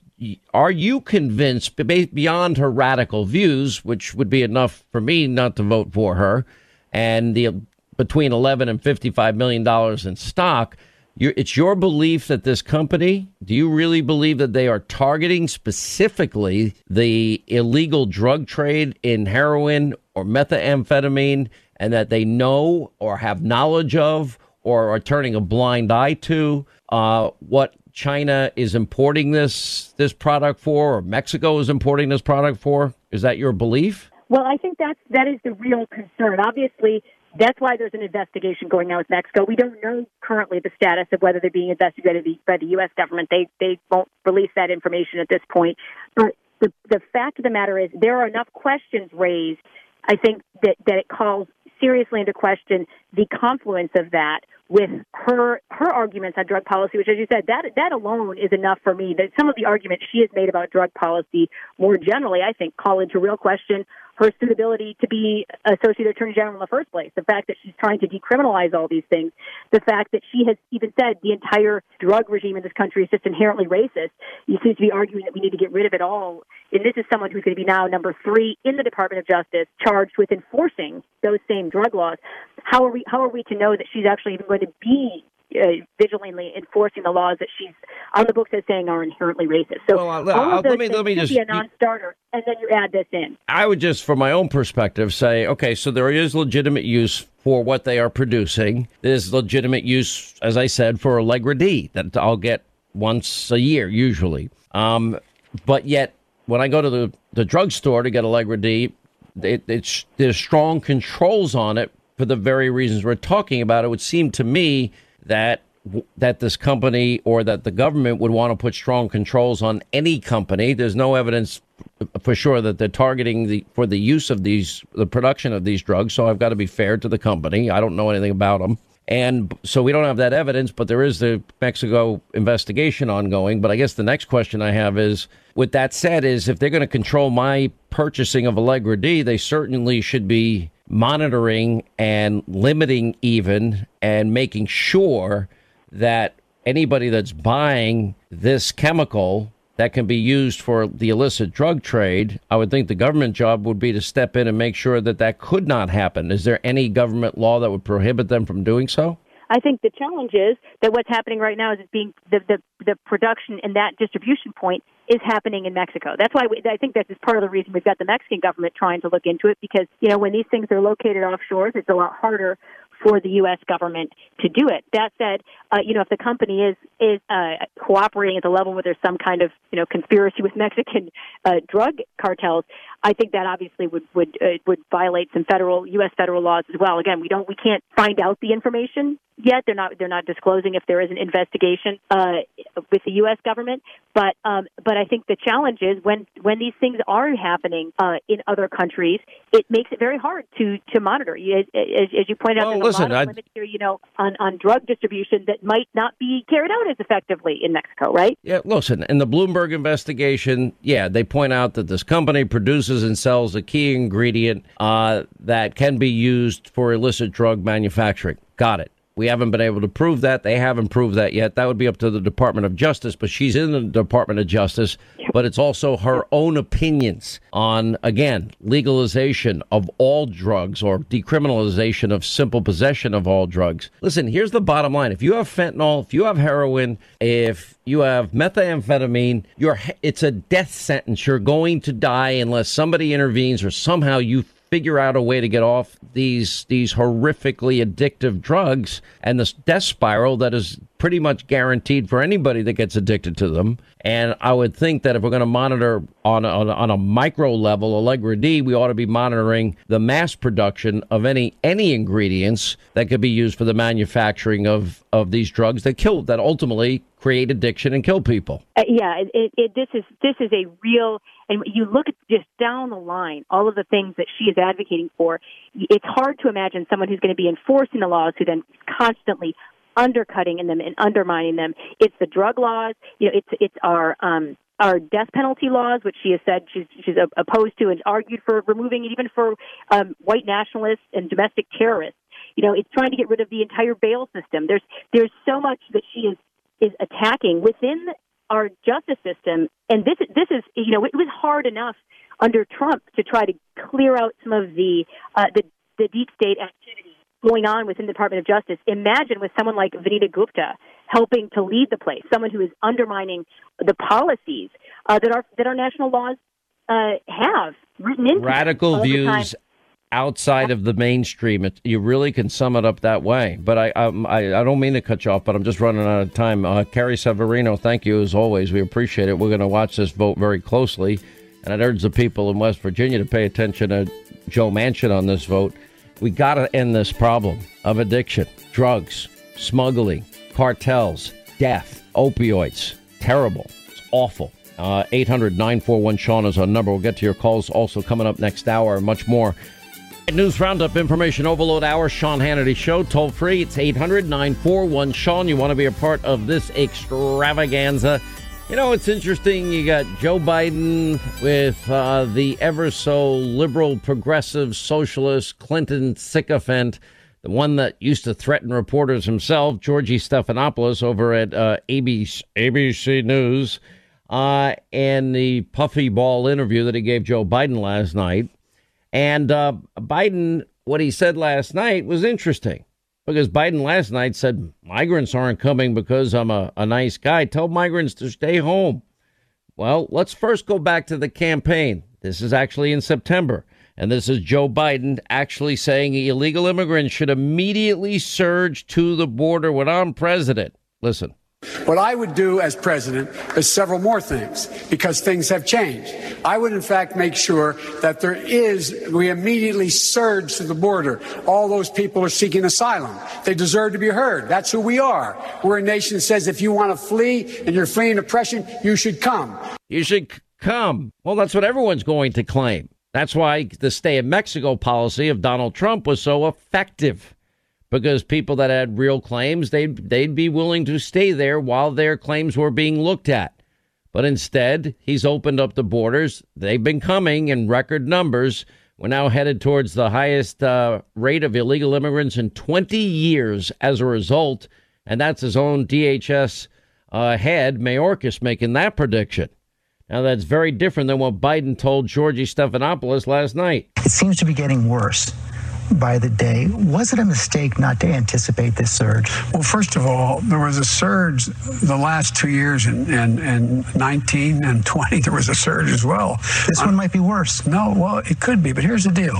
are you convinced beyond her radical views, which would be enough for me not to vote for her, and the between 11 and 55 million dollars in stock, it's your belief that this company, do you really believe that they are targeting specifically the illegal drug trade in heroin or methamphetamine and that they know or have knowledge of or are turning a blind eye to uh, what China is importing this this product for or Mexico is importing this product for? Is that your belief? Well, I think that's that is the real concern. Obviously, that's why there's an investigation going on with Mexico. We don't know currently the status of whether they're being investigated by the U.S. government. They they won't release that information at this point. But the the fact of the matter is, there are enough questions raised. I think that that it calls seriously into question the confluence of that with her her arguments on drug policy, which, as you said, that that alone is enough for me. That some of the arguments she has made about drug policy more generally, I think, call into real question her suitability to be associate attorney general in the first place. The fact that she's trying to decriminalize all these things. The fact that she has even said the entire drug regime in this country is just inherently racist. You seem to be arguing that we need to get rid of it all. And this is someone who's going to be now number three in the Department of Justice, charged with enforcing those same drug laws. How are we? How are we to know that she's actually even going to be uh, vigilantly enforcing the laws that she's on the books as saying are inherently racist. So well, all I'll, of those let me let me just be a non-starter, and then you add this in. I would just, from my own perspective, say, okay, so there is legitimate use for what they are producing. There's legitimate use, as I said, for Allegra D that I'll get once a year usually. Um, but yet, when I go to the the drugstore to get Allegra D, it, it's there's strong controls on it for the very reasons we're talking about. It would seem to me that that this company or that the government would want to put strong controls on any company. There's no evidence for sure that they're targeting the for the use of these the production of these drugs. So I've got to be fair to the company. I don't know anything about them. And so we don't have that evidence, but there is the Mexico investigation ongoing. But I guess the next question I have is with that said, is if they're going to control my purchasing of Allegra D, they certainly should be monitoring and limiting even and making sure that anybody that's buying this chemical that can be used for the illicit drug trade, I would think the government job would be to step in and make sure that that could not happen. Is there any government law that would prohibit them from doing so? I think the challenge is that what's happening right now is it's being the, the the production and that distribution point is happening in Mexico. That's why we, I think this is part of the reason we've got the Mexican government trying to look into it because you know when these things are located offshore, it's a lot harder for the U.S. government to do it. That said, uh, you know, if the company is is uh, cooperating at the level where there's some kind of you know conspiracy with Mexican uh, drug cartels, I think that obviously would would uh, would violate some federal U.S. federal laws as well. Again, we don't we can't find out the information yet. They're not they're not disclosing if there is an investigation uh, with the U.S. government. But um, but I think the challenge is when when these things are happening uh, in other countries, it makes it very hard to to monitor. As, as, as you pointed out, well, there's listen, a lot of limits here, you know, on on drug distribution that might not be carried out as effectively in Mexico, right? Yeah, listen, in the Bloomberg investigation, yeah, they point out that this company produces and sells a key ingredient uh, that can be used for illicit drug manufacturing. Got it. We haven't been able to prove that. They haven't proved that yet. That would be up to the Department of Justice, but she's in the Department of Justice. But it's also her own opinions on, again, legalization of all drugs or decriminalization of simple possession of all drugs. Listen, here's the bottom line. If you have fentanyl, if you have heroin, if you have methamphetamine, you're, it's a death sentence. You're going to die unless somebody intervenes or somehow you figure out a way to get off these these horrifically addictive drugs and this death spiral that is pretty much guaranteed for anybody that gets addicted to them. And I would think that if we're going to monitor on a, on a, micro level Allegra D, we ought to be monitoring the mass production of any any ingredients that could be used for the manufacturing of of these drugs that kill that ultimately create addiction and kill people. Uh, yeah, it, it, this is this is a real and you look at just down the line, all of the things that she is advocating for, it's hard to imagine someone who's going to be enforcing the laws who then constantly undercutting in them and undermining them. It's the drug laws, you know, it's it's our um our death penalty laws, which she has said she's she's opposed to and argued for removing even for um, white nationalists and domestic terrorists. You know, it's trying to get rid of the entire bail system. There's there's so much that she is is attacking within our justice system, and this this is you know it was hard enough under Trump to try to clear out some of the uh, the the deep state activity going on within the Department of Justice. Imagine with someone like Vanita Gupta helping to lead the place, someone who is undermining the policies uh, that our that our national laws uh, have written into radical views outside of the mainstream. It, you really can sum it up that way. But I, um, I, I don't mean to cut you off, but I'm just running out of time. Uh, Carrie Severino, thank you as always. We appreciate it. We're going to watch this vote very closely, and I'd urge the people in West Virginia to pay attention to Joe Manchin on this vote. We got to end this problem of addiction, drugs, smuggling, cartels, death, opioids. Terrible. It's awful. Uh, 800 941 Sean is our number. We'll get to your calls also coming up next hour and much more. News Roundup Information Overload Hour, Sean Hannity Show, toll free. It's 800 941 Sean. You want to be a part of this extravaganza? You know, it's interesting. You got Joe Biden with uh, the ever so liberal, progressive, socialist Clinton sycophant, the one that used to threaten reporters himself, Georgie Stephanopoulos over at uh, ABC, ABC News, uh, and the puffy ball interview that he gave Joe Biden last night. And uh, Biden, what he said last night was interesting because Biden last night said migrants aren't coming because I'm a, a nice guy. Tell migrants to stay home. Well, let's first go back to the campaign. This is actually in September. And this is Joe Biden actually saying illegal immigrants should immediately surge to the border when I'm president. Listen. What I would do as president is several more things because things have changed. I would, in fact, make sure that there is, we immediately surge to the border. All those people are seeking asylum. They deserve to be heard. That's who we are. We're a nation that says if you want to flee and you're fleeing oppression, you should come. You should come. Well, that's what everyone's going to claim. That's why the stay in Mexico policy of Donald Trump was so effective because people that had real claims, they'd, they'd be willing to stay there while their claims were being looked at. But instead, he's opened up the borders. They've been coming in record numbers. We're now headed towards the highest uh, rate of illegal immigrants in 20 years as a result. And that's his own DHS uh, head, Mayorkas, making that prediction. Now, that's very different than what Biden told Georgie Stephanopoulos last night. It seems to be getting worse by the day. Was it a mistake not to anticipate this surge? Well, first of all, there was a surge the last two years in, in, in 19 and 20. There was a surge as well. This one might be worse. No, well, it could be, but here's the deal.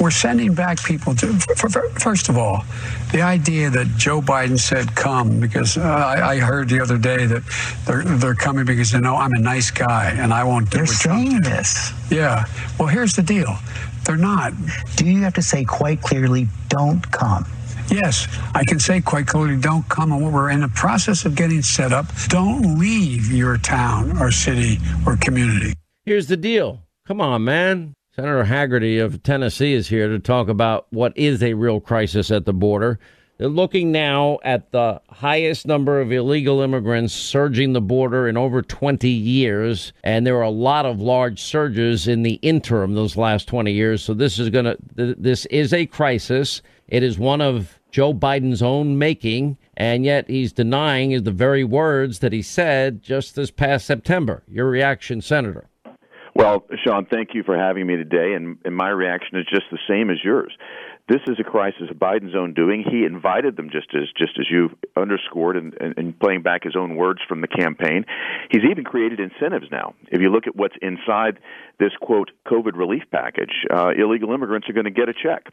We're sending back people to, for, for, first of all, the idea that Joe Biden said come because uh, I, I, heard the other day that they're, they're coming because they know I'm a nice guy and I won't do They're saying this. Yeah. Well, here's the deal. They're not. Do you have to say quite clearly, don't come? Yes, I can say quite clearly, don't come. And we're in the process of getting set up. Don't leave your town or city or community. Here's the deal. Come on, man. Senator Hagerty of Tennessee is here to talk about what is a real crisis at the border. They're looking now at the highest number of illegal immigrants surging the border in over 20 years. And there are a lot of large surges in the interim those last 20 years. So this is going to, this is a crisis. It is one of Joe Biden's own making. And yet he's denying the very words that he said just this past September. Your reaction, Senator? Well, Sean, thank you for having me today. And, and my reaction is just the same as yours. This is a crisis of Biden's own doing. He invited them, just as just as you underscored, and, and, and playing back his own words from the campaign. He's even created incentives now. If you look at what's inside this quote COVID relief package, uh, illegal immigrants are going to get a check.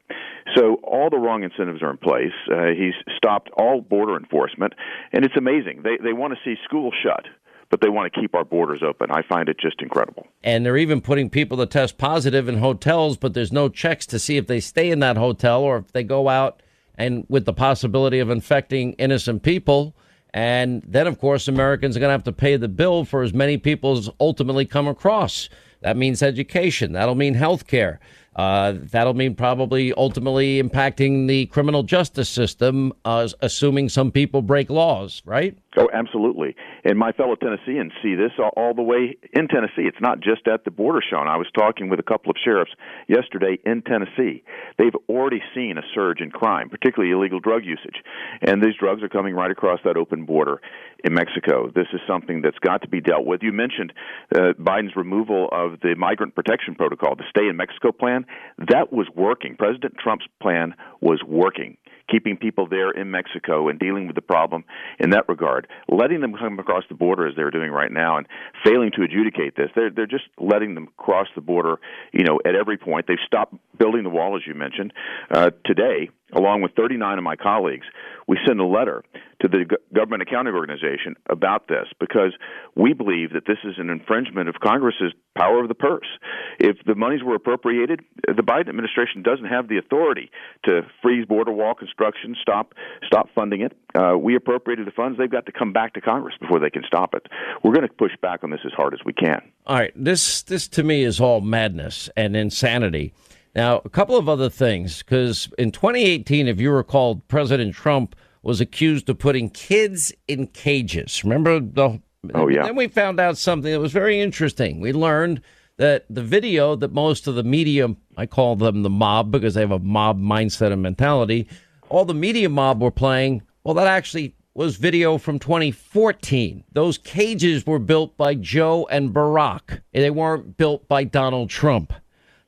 So all the wrong incentives are in place. Uh, he's stopped all border enforcement, and it's amazing. They they want to see schools shut but they want to keep our borders open. I find it just incredible. And they're even putting people to test positive in hotels, but there's no checks to see if they stay in that hotel or if they go out and with the possibility of infecting innocent people. And then, of course, Americans are going to have to pay the bill for as many people as ultimately come across. That means education. That'll mean health care. Uh, that'll mean probably ultimately impacting the criminal justice system, uh, assuming some people break laws, right? Oh, absolutely. And my fellow Tennesseans see this all, the way in Tennessee. It's not just at the border, Sean. I was talking with a couple of sheriffs yesterday in Tennessee. They've already seen a surge in crime, particularly illegal drug usage. And these drugs are coming right across that open border in Mexico. This is something that's got to be dealt with. You mentioned uh, Biden's removal of the Migrant Protection Protocol, the Stay in Mexico plan. That was working. President Trump's plan was working keeping people there in Mexico and dealing with the problem in that regard. Letting them come across the border as they're doing right now and failing to adjudicate this, they're they're just letting them cross the border, you know, at every point. They've stopped building the wall, as you mentioned. Uh, today, along with 39 of my colleagues, we send a letter to the Government Accounting Organization about this because we believe that this is an infringement of Congress's power of the purse. If the monies were appropriated, the Biden administration doesn't have the authority to freeze border wall construction, stop stop funding it. Uh, we appropriated the funds; they've got to come back to Congress before they can stop it. We're going to push back on this as hard as we can. All right, this this to me is all madness and insanity. Now, a couple of other things, because in 2018, if you recall, President Trump was accused of putting kids in cages. Remember the Oh, yeah. Then we found out something that was very interesting. We learned that the video that most of the media, I call them the mob because they have a mob mindset and mentality, all the media mob were playing, well, that actually was video from 2014. Those cages were built by Joe and Barack. They weren't built by Donald Trump.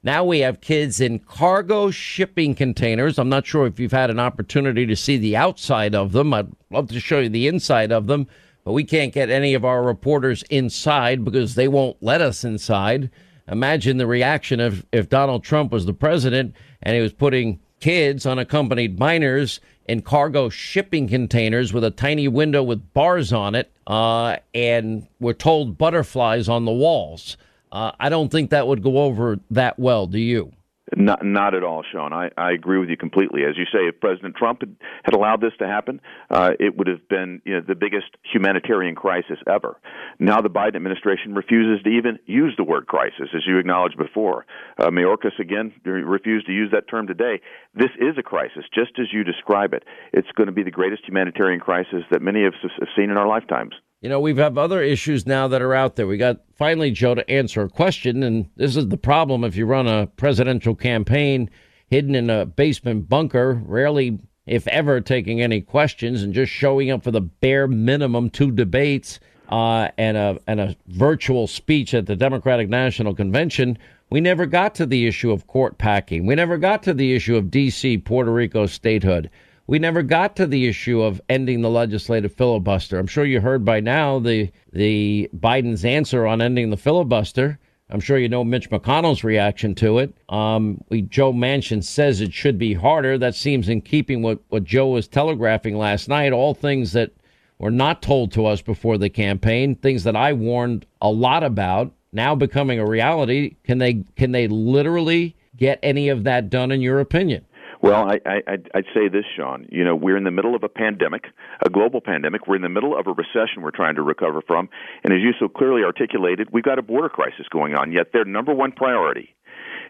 Now we have kids in cargo shipping containers. I'm not sure if you've had an opportunity to see the outside of them. I'd love to show you the inside of them, but we can't get any of our reporters inside because they won't let us inside. Imagine the reaction if, if Donald Trump was the president and he was putting kids, unaccompanied minors, in cargo shipping containers with a tiny window with bars on it, uh, and we're told butterflies on the walls. Uh, I don't think that would go over that well. Do you? Not, not at all, Sean. I, I agree with you completely. As you say, if President Trump had, had allowed this to happen, uh, it would have been you know, the biggest humanitarian crisis ever. Now the Biden administration refuses to even use the word crisis, as you acknowledged before. Uh, Mayorkas again refused to use that term today. This is a crisis, just as you describe it. It's going to be the greatest humanitarian crisis that many of us have seen in our lifetimes. You know, we have other issues now that are out there. We got finally, Joe, to answer a question. And this is the problem if you run a presidential campaign hidden in a basement bunker, rarely, if ever, taking any questions and just showing up for the bare minimum two debates uh, and, a, and a virtual speech at the Democratic National Convention. We never got to the issue of court packing. We never got to the issue of D.C., Puerto Rico statehood we never got to the issue of ending the legislative filibuster. I'm sure you heard by now the the Biden's answer on ending the filibuster. I'm sure you know Mitch McConnell's reaction to it. Um, we, Joe Manchin says it should be harder. That seems in keeping with what Joe was telegraphing last night. All things that were not told to us before the campaign, things that I warned a lot about, now becoming a reality. Can they can they literally get any of that done in your opinion? Well, I, I, I'd say this, Sean. You know, we're in the middle of a pandemic, a global pandemic. We're in the middle of a recession we're trying to recover from. And as you so clearly articulated, we've got a border crisis going on. Yet their number one priority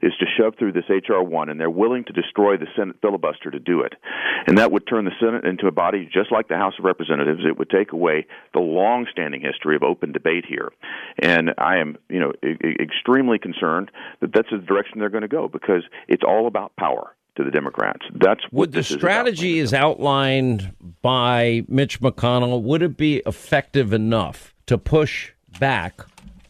is to shove through this HR one, and they're willing to destroy the Senate filibuster to do it. And that would turn the Senate into a body just like the House of Representatives. It would take away the long-standing history of open debate here. And I am, you know, e- extremely concerned that that's the direction they're going to go because it's all about power to the Democrats. That's what would the strategy is, is outlined by Mitch McConnell. Would it be effective enough to push back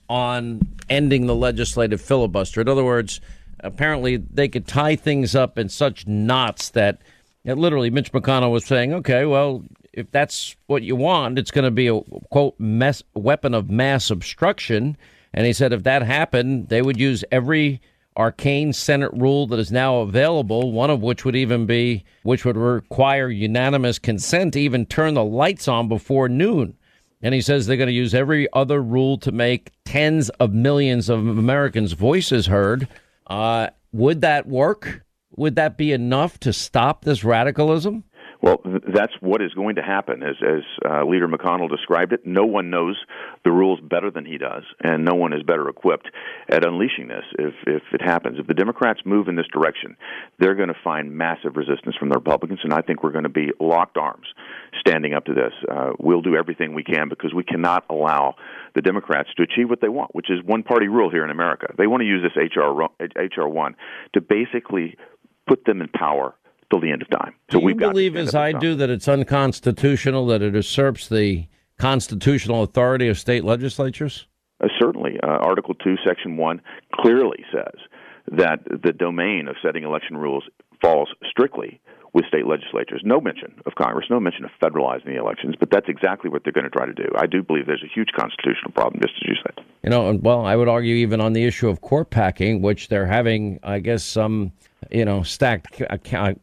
on ending the legislative filibuster? In other words, apparently they could tie things up in such knots that, that literally Mitch McConnell was saying, "Okay, well." If that's what you want, it's going to be a quote mess, weapon of mass obstruction. And he said if that happened, they would use every arcane Senate rule that is now available, one of which would even be, which would require unanimous consent to even turn the lights on before noon. And he says they're going to use every other rule to make tens of millions of Americans' voices heard. Uh, would that work? Would that be enough to stop this radicalism? Well, that's what is going to happen, as, as uh, Leader McConnell described it. No one knows the rules better than he does, and no one is better equipped at unleashing this if, if it happens. If the Democrats move in this direction, they're going to find massive resistance from the Republicans, and I think we're going to be locked arms standing up to this. Uh, we'll do everything we can because we cannot allow the Democrats to achieve what they want, which is one party rule here in America. They want to use this HR, HR 1 to basically put them in power till the end of time. So do you believe, as I do, that it's unconstitutional, that it usurps the constitutional authority of state legislatures? Uh, certainly. Uh, Article 2, Section 1 clearly says that the domain of setting election rules falls strictly with state legislatures. No mention of Congress, no mention of federalizing the elections, but that's exactly what they're going to try to do. I do believe there's a huge constitutional problem, just as you said. You know, well, I would argue even on the issue of court packing, which they're having, I guess, some, you know, stacked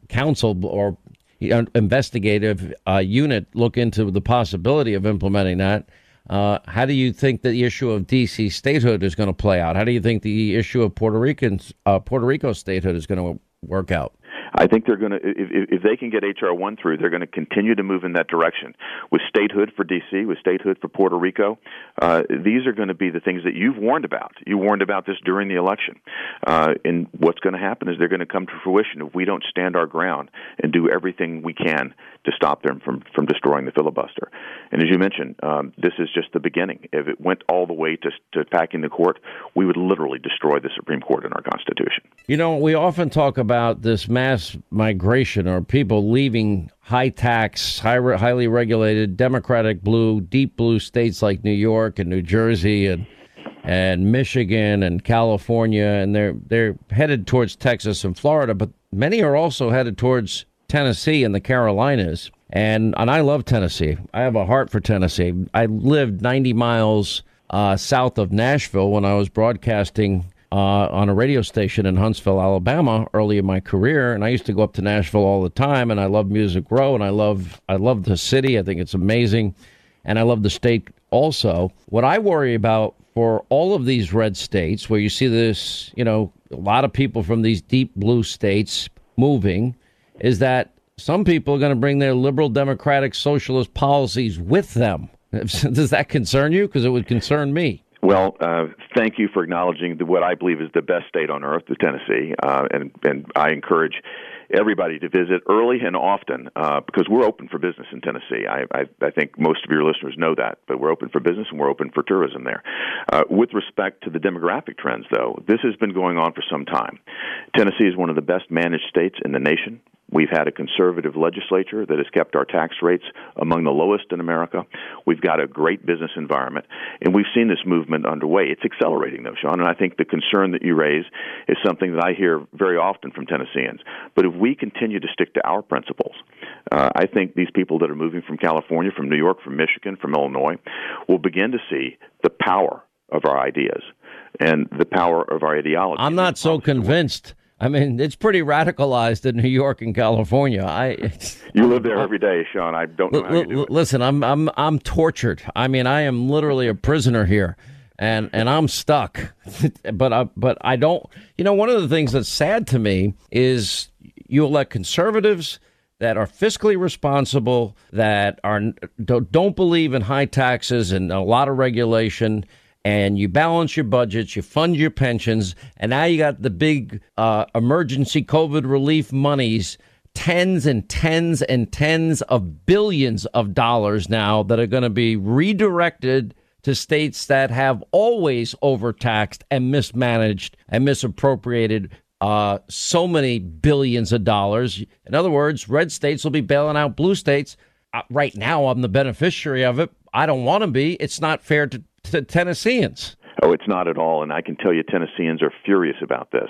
council or investigative uh, unit look into the possibility of implementing that. Uh, how do you think the issue of D.C. statehood is going to play out? How do you think the issue of Puerto uh, Puerto Rico statehood is going to work out? I think they're going to, if, if they can get HR one through, they're going to continue to move in that direction. With statehood for D.C., with statehood for Puerto Rico, uh, these are going to be the things that you've warned about. You warned about this during the election. Uh, and what's going to happen is they're going to come to fruition if we don't stand our ground and do everything we can to stop them from, from destroying the filibuster. And as you mentioned, um, this is just the beginning. If it went all the way to, to packing the court, we would literally destroy the Supreme Court in our Constitution. You know, we often talk about this mass migration or people leaving high tax, high, highly regulated, Democratic blue, deep blue states like New York and New Jersey and and Michigan and California, and they're they're headed towards Texas and Florida, but many are also headed towards Tennessee and the Carolinas. And and I love Tennessee. I have a heart for Tennessee. I lived 90 miles uh, south of Nashville when I was broadcasting uh, on a radio station in Huntsville, Alabama, early in my career, and I used to go up to Nashville all the time. And I love Music Row, and I love I love the city. I think it's amazing, and I love the state also. What I worry about for all of these red states, where you see this, you know, a lot of people from these deep blue states moving, is that some people are going to bring their liberal, democratic, socialist policies with them. Does that concern you? Because it would concern me. Well, uh, thank you for acknowledging the, what I believe is the best state on earth, the Tennessee, uh, and and I encourage everybody to visit early and often uh, because we're open for business in Tennessee. I, I, I think most of your listeners know that, but we're open for business and we're open for tourism there. Uh, with respect to the demographic trends, though, this has been going on for some time. Tennessee is one of the best managed states in the nation. We've had a conservative legislature that has kept our tax rates among the lowest in America. We've got a great business environment, and we've seen this movement underway. It's accelerating, though, Sean, and I think the concern that you raise is something that I hear very often from Tennesseans. But if we continue to stick to our principles, uh, I think these people that are moving from California, from New York, from Michigan, from Illinois will begin to see the power of our ideas and the power of our ideology. I'm not so convinced. I mean, it's pretty radicalized in New York and California. I you live there every day, Sean. I don't know. How you do it. Listen, I'm I'm I'm tortured. I mean, I am literally a prisoner here, and and I'm stuck. but I but I don't. You know, one of the things that's sad to me is you elect conservatives that are fiscally responsible, that are don't believe in high taxes and a lot of regulation and you balance your budgets, you fund your pensions, and now you got the big uh, emergency COVID relief monies, tens and tens and tens of billions of dollars now that are going to be redirected to states that have always overtaxed and mismanaged and misappropriated uh, so many billions of dollars. In other words, red states will be bailing out blue states. Uh, right now, I'm the beneficiary of it. I don't want to be. It's not fair to to Tennesseans. Oh, it's not at all, and I can tell you, Tennesseans are furious about this.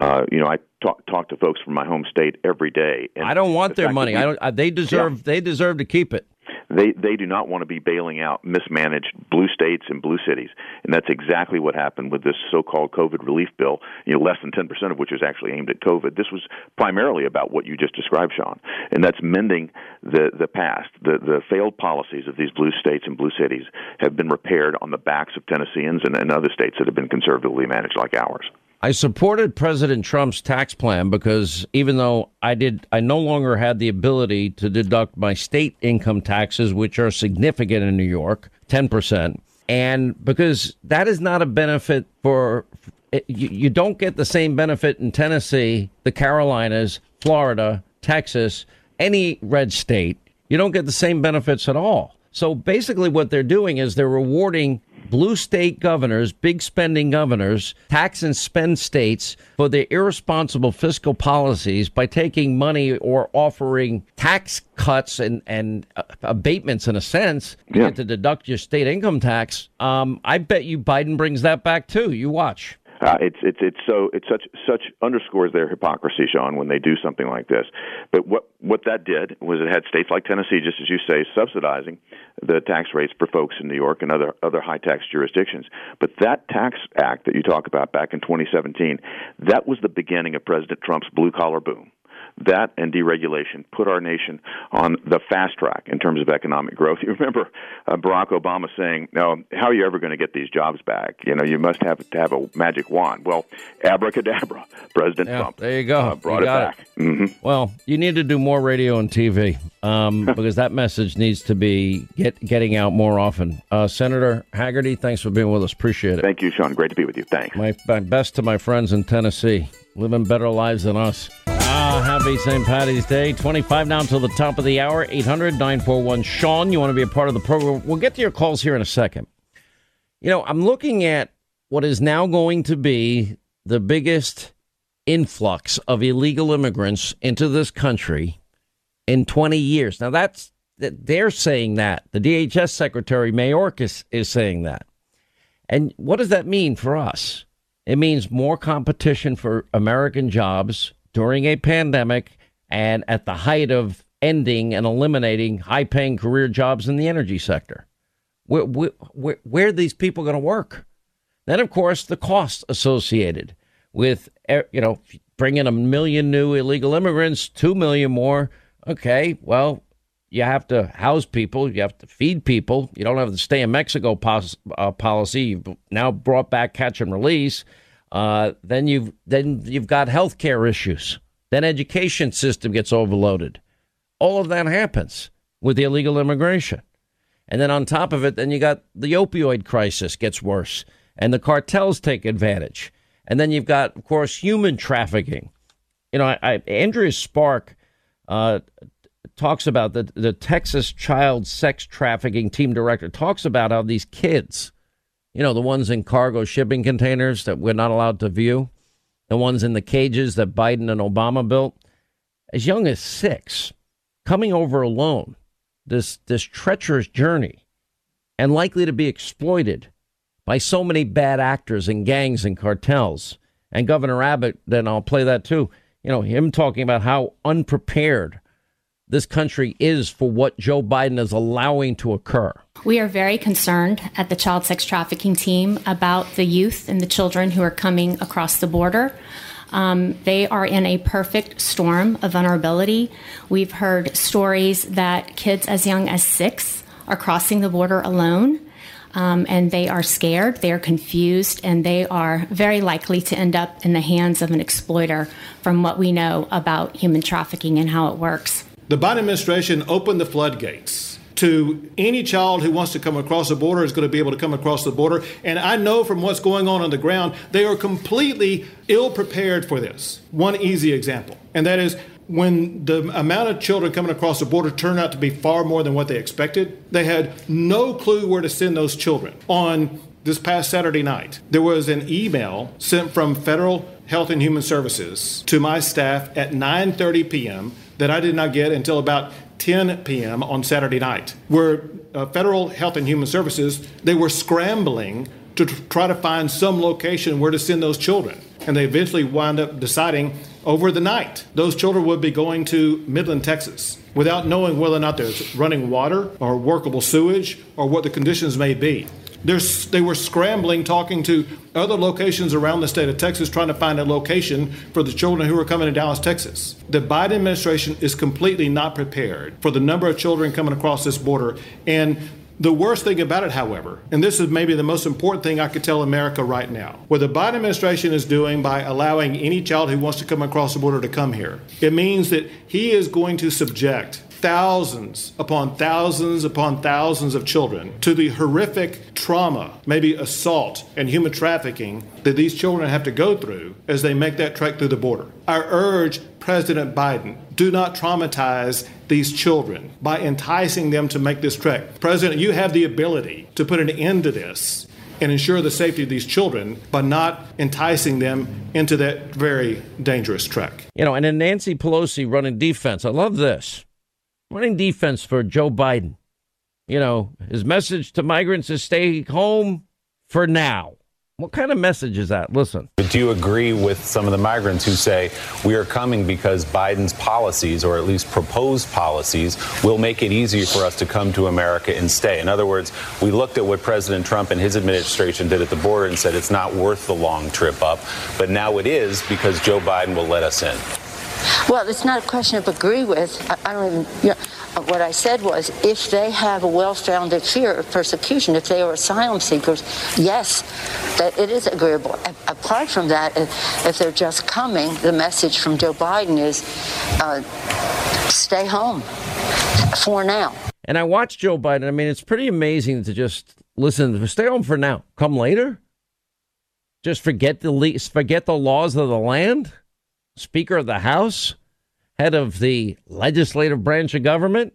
Uh, you know, I talk talk to folks from my home state every day. And I don't want the their money. We, I don't. Uh, they deserve. Yeah. They deserve to keep it. They they do not want to be bailing out mismanaged blue states and blue cities, and that's exactly what happened with this so-called COVID relief bill. You know, less than ten percent of which is actually aimed at COVID. This was primarily about what you just described, Sean, and that's mending the the past. The the failed policies of these blue states and blue cities have been repaired on the backs of Tennesseans and, and other states that have been conservatively managed like ours. I supported President Trump's tax plan because even though I did, I no longer had the ability to deduct my state income taxes, which are significant in New York, 10%. And because that is not a benefit for, eh, you, you don't get the same benefit in Tennessee, the Carolinas, Florida, Texas, any red state. You don't get the same benefits at all. So basically, what they're doing is they're rewarding blue state governors, big spending governors, tax and spend states for their irresponsible fiscal policies by taking money or offering tax cuts and, and uh, abatements in a sense yeah. to deduct your state income tax. Um, I bet you Biden brings that back too. You watch. Uh, it's it's it's so it's such such underscores their hypocrisy, Sean, when they do something like this. But what what that did was it had states like Tennessee, just as you say, subsidizing the tax rates for folks in New York and other other high tax jurisdictions. But that tax act that you talk about back in 2017, that was the beginning of President Trump's blue collar boom that and deregulation put our nation on the fast track in terms of economic growth. You remember uh, Barack Obama saying, "No, how are you ever going to get these jobs back? You know, you must have to have a magic wand." Well, abracadabra, President Yeah, Trump. there you go. uh, brought You it back. hmm Well, you need to do more radio and TV um, because that message needs to be get, getting out more often. Uh, Senator Hagerty, thanks for being with us. Appreciate it. Thank you, Sean. Great to be with you. Thanks. My, my best to my friends in Tennessee, living better lives than us. Ah, happy St. Patty's Day. 25 now until the top of the hour. 800 941 Sean. You want to be a part of the program? We'll get to your calls here in a second. You know, I'm looking at what is now going to be the biggest influx of illegal immigrants into this country in 20 years. Now, that's that they're saying that. The DHS Secretary Mayorkas is saying that. And what does that mean for us? It means more competition for American jobs during a pandemic and at the height of ending and eliminating high paying career jobs in the energy sector. Where, where, where, are these people going to work? Then, of course, the costs associated with, eh, you know, bringing a million new illegal immigrants, two million more. Okay, well, you have to house people, you have to feed people. You don't have the stay in Mexico pos- uh, policy. You've now brought back catch and release. Uh, then you've then you've got health care issues. Then education system gets overloaded. All of that happens with the illegal immigration. And then on top of it, then you got the opioid crisis gets worse, and the cartels take advantage. And then you've got, of course, human trafficking. You know, I, I, Andrea Sparks uh, talks about the the Texas child sex trafficking team director talks about how these kids, you know, the ones in cargo shipping containers that we're not allowed to view, the ones in the cages that Biden and Obama built, as young as six, coming over alone, this this treacherous journey, and likely to be exploited by so many bad actors and gangs and cartels. And Governor Abbott, then I'll play that too. You know, him talking about how unprepared this country is for what Joe Biden is allowing to occur. We are very concerned at the child sex trafficking team about the youth and the children who are coming across the border. Um, they are in a perfect storm of vulnerability. We've heard stories that kids as young as six are crossing the border alone. Um, and they are scared, they are confused, and they are very likely to end up in the hands of an exploiter from what we know about human trafficking and how it works. The Biden administration opened the floodgates to any child who wants to come across the border is going to be able to come across the border. And I know from what's going on on the ground, they are completely ill prepared for this. One easy example, and that is when the amount of children coming across the border turned out to be far more than what they expected, they had no clue where to send those children. On this past Saturday night, there was an email sent from Federal Health and Human Services to my staff at 9:30 p.m. that I did not get until about 10 p.m. on Saturday night, where uh, Federal Health and Human Services they were scrambling to tr- try to find some location where to send those children, and they eventually wound up deciding over the night those children would be going to Midland, Texas, without knowing whether or not there's running water or workable sewage or what the conditions may be. There's, they were scrambling, talking to other locations around the state of Texas, trying to find a location for the children who are coming to Dallas, Texas. The Biden administration is completely not prepared for the number of children coming across this border. And the worst thing about it, however, and this is maybe the most important thing I could tell America right now, what the Biden administration is doing by allowing any child who wants to come across the border to come here, it means that he is going to subject thousands upon thousands upon thousands of children to the horrific trauma, maybe assault and human trafficking that these children have to go through as they make that trek through the border. I urge President Biden do not traumatize these children by enticing them to make this trek. President, you have the ability to put an end to this and ensure the safety of these children by not enticing them into that very dangerous trek. You know, and then Nancy Pelosi running defense. I love this. Running defense for Joe Biden. You know, his message to migrants is stay home for now. What kind of message is that? Listen. But do you agree with some of the migrants who say we are coming because Biden's policies, or at least proposed policies, will make it easier for us to come to America and stay? In other words, we looked at what President Trump and his administration did at the border and said it's not worth the long trip up, but now it is because Joe Biden will let us in. Well, it's not a question of agree with. I, I don't even. You know, what I said was, if they have a well-founded fear of persecution, if they are asylum seekers, yes, that it is agreeable. A- apart from that, if, if they're just coming, the message from Joe Biden is, uh, stay home for now. And I watched Joe Biden. I mean, it's pretty amazing to just listen. Stay home for now. Come later. Just forget the le- forget the laws of the land. Speaker of the House, head of the legislative branch of government.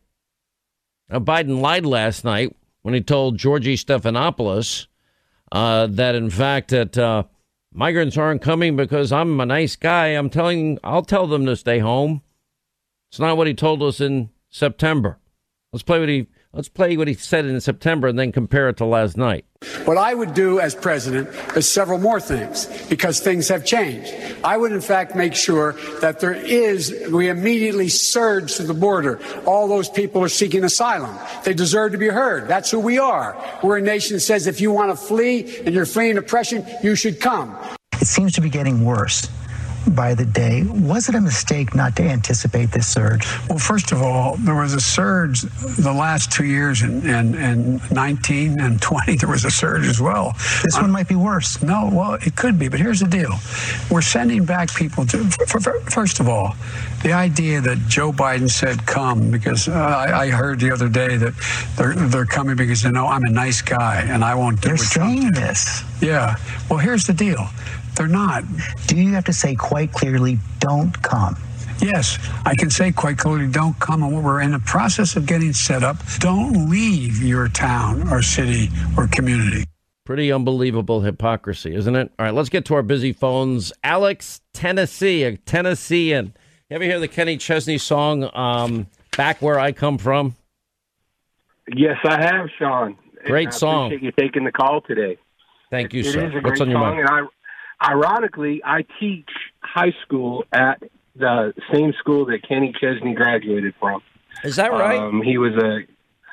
Now, Biden lied last night when he told Georgie Stephanopoulos uh, that, in fact, that uh, migrants aren't coming because I'm a nice guy. I'm telling, I'll tell them to stay home. It's not what he told us in September. Let's play what he let's play what he said in September and then compare it to last night. What I would do as president is several more things because things have changed. I would, in fact, make sure that there is, we immediately surge to the border. All those people are seeking asylum. They deserve to be heard. That's who we are. We're a nation that says if you want to flee and you're fleeing oppression, you should come. It seems to be getting worse by the day. Was it a mistake not to anticipate this surge? Well, first of all, there was a surge the last two years in, in, in 19 and 20. There was a surge as well. This one might be worse. No, well, it could be, but here's the deal. We're sending back people to, for, for, first of all, the idea that Joe Biden said come because uh, I, I heard the other day that they're, they're coming because they know I'm a nice guy and I won't do They're saying this. Yeah. Well, here's the deal. They're not. Do you have to say quite clearly, don't come? Yes, I can say quite clearly, don't come. And we're in the process of getting set up. Don't leave your town or city or community. Pretty unbelievable hypocrisy, isn't it? All right, let's get to our busy phones. Alex, Tennessee, a Tennessean. You ever hear the Kenny Chesney song, um, Back Where I Come From? Yes, I have, Sean. Great I song. Appreciate you taking the call today. Thank you, It sir. is a What's great on your song, mind? I, ironically, I teach high school at the same school that Kenny Chesney graduated from. Is that right? Um, he was a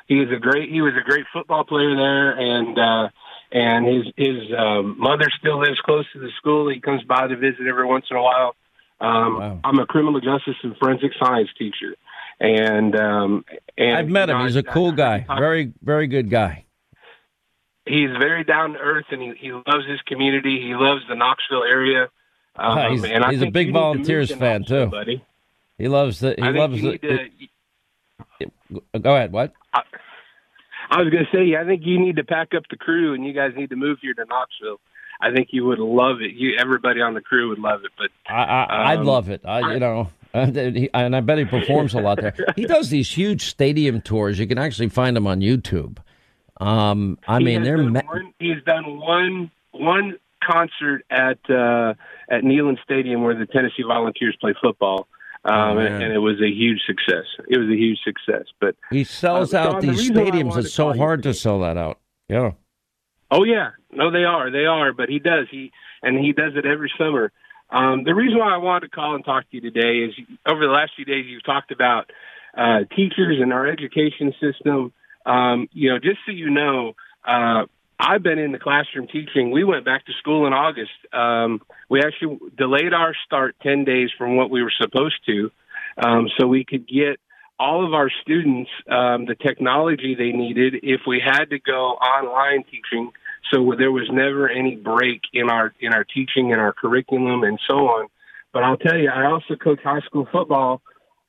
he was a great he was a great football player there, and uh, and his his um, mother still lives close to the school. He comes by to visit every once in a while. Um, I'm a criminal justice and forensic science teacher, and um, and I've met you him. know, He's I- a cool guy. Very, very good guy. He's very down to earth and he, he loves his community. He loves the Knoxville area. Um, he's and he's a big you need to move Volunteers fan too. buddy. He loves the. He I loves the. to- go ahead. What? I was going to say, I think you need to pack up the crew and you guys need to move here to Knoxville. I think you would love it. You, everybody on the crew would love it. But I, I, I'd Um, love it. I, you know, and I bet he performs a lot there. He does these huge stadium tours. You can actually find him on YouTube. Um, I he mean, they're done ma- one, he's done one one concert at uh, at Neyland Stadium where the Tennessee Volunteers play football. Um, Oh, and, and it was a huge success. It was a huge success. But he sells Uh, out Don, these I stadiums. It's so hard to sell that out. Yeah. Oh yeah, no, they are, they are. But he does, he and he does it every summer. Um, the reason why I wanted to call and talk to you today is over the last few days you've talked about uh, teachers and our education system. Um, you know, just so you know, uh, I've been in the classroom teaching. We went back to school in August. Um, we actually delayed our start ten days from what we were supposed to, um, so we could get all of our students um, the technology they needed if we had to go online teaching. So there was never any break in our in our teaching and our curriculum and so on. But I'll tell you, I also coach high school football,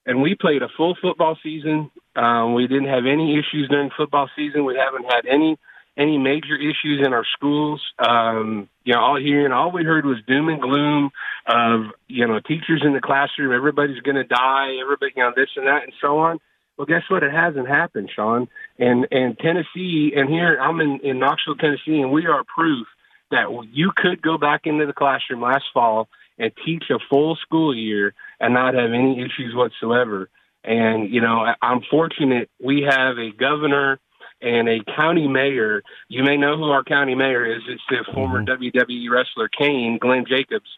and we played a full football season. Um, we didn't have any issues during football season. We haven't had any any major issues in our schools. Um, you know, all here and all we heard was doom and gloom of you know teachers in the classroom. Everybody's going to die. Everybody, you know, this and that and so on. Well, guess what? It hasn't happened, Sean. And and Tennessee, and here I'm in in Knoxville, Tennessee, and we are proof that you could go back into the classroom last fall and teach a full school year and not have any issues whatsoever. And you know, I'm fortunate we have a governor and a county mayor. You may know who our county mayor is. It's the former WWE wrestler Kane, Glenn Jacobs.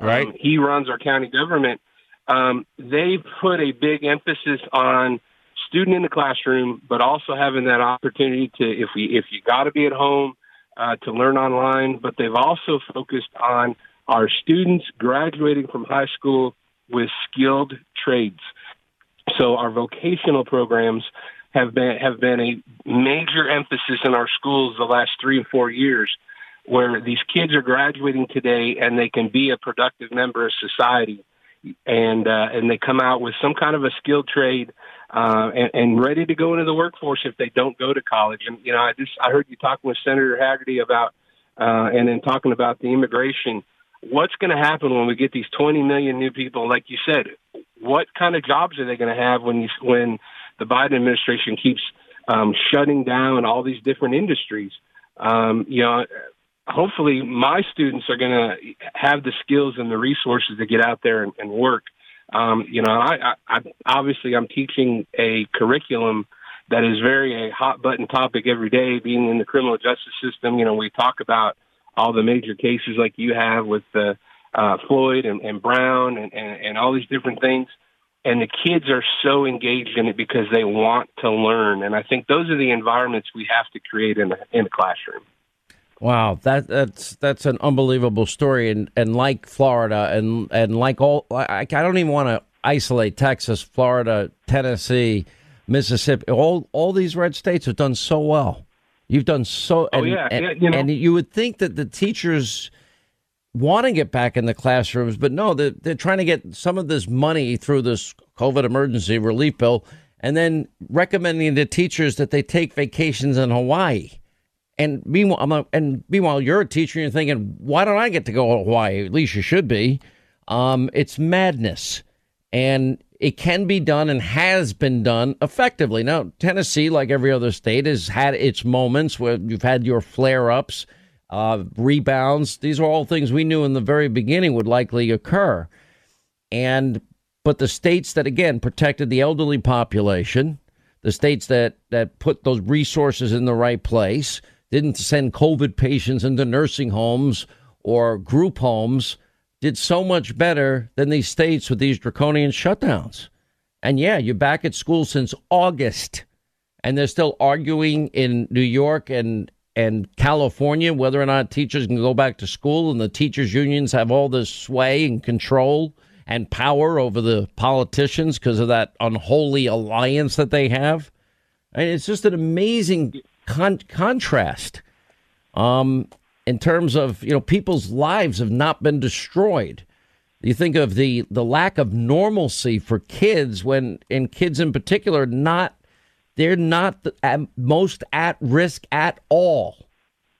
Right. Um, he runs our county government. Um, they put a big emphasis on student in the classroom, but also having that opportunity to, if we, if you got to be at home, uh, to learn online. But they've also focused on our students graduating from high school with skilled trades. So our vocational programs have been have been a major emphasis in our schools the last three or four years, where these kids are graduating today and they can be a productive member of society, and uh, and they come out with some kind of a skilled trade. Uh, and, and ready to go into the workforce if they don't go to college. And you know, I just I heard you talking with Senator Hagerty about, uh, and then talking about the immigration what's going to happen when we get these 20 million new people? Like you said, what kind of jobs are they going to have when you, when the Biden administration keeps um, shutting down all these different industries? Um, you know, hopefully my students are going to have the skills and the resources to get out there and, and work. Um, you know, I, I, I obviously I'm teaching a curriculum that is very a hot button topic every day. Being in the criminal justice system, you know, we talk about all the major cases like you have with uh, uh, Floyd and, and Brown and, and, and all these different things. And the kids are so engaged in it because they want to learn. And I think those are the environments we have to create in a, in a classroom. Wow, that that's that's an unbelievable story, and and like Florida, and and like all, I, I don't even want to isolate Texas, Florida, Tennessee, Mississippi. All all these red states have done so well. You've done so. Oh, and, yeah, and, yeah, you know. and you would think that the teachers want to get back in the classrooms, but no, they're, they're trying to get some of this money through this COVID emergency relief bill and then recommending to teachers that they take vacations in Hawaii. And meanwhile, I'm a, and meanwhile, you're a teacher and you're thinking, why don't I get to go to Hawaii? At least you should be. Um, it's madness. And it can be done and has been done effectively. Now, Tennessee, like every other state, has had its moments where you've had your flare ups, uh, rebounds. These are all things we knew in the very beginning would likely occur. And, but the states that, again, protected the elderly population, the states that, that put those resources in the right place, didn't send COVID patients into nursing homes or group homes did so much better than these states with these draconian shutdowns. And yeah, you're back at school since August, and they're still arguing in New York and and California whether or not teachers can go back to school, and the teachers unions have all this sway and control and power over the politicians because of that unholy alliance that they have. And it's just an amazing con- contrast. Um, in terms of you know people's lives have not been destroyed. You think of the the lack of normalcy for kids when and kids in particular not they're not at most at risk at all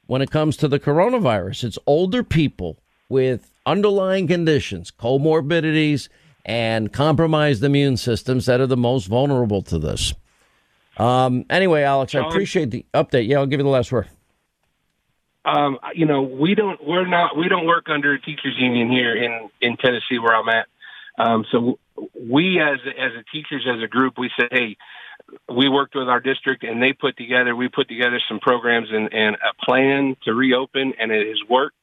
when it comes to the coronavirus. It's older people with underlying conditions, comorbidities, and compromised immune systems that are the most vulnerable to this. Um, anyway, Alex, I appreciate the update. Yeah, I'll give you the last word um, you know, we don't, we're not, we don't work under a teachers union here in, in Tennessee where I'm at. Um, so we as, as a teachers, as a group, we said, Hey, we worked with our district and they put together, we put together some programs and, and a plan to reopen and it has worked.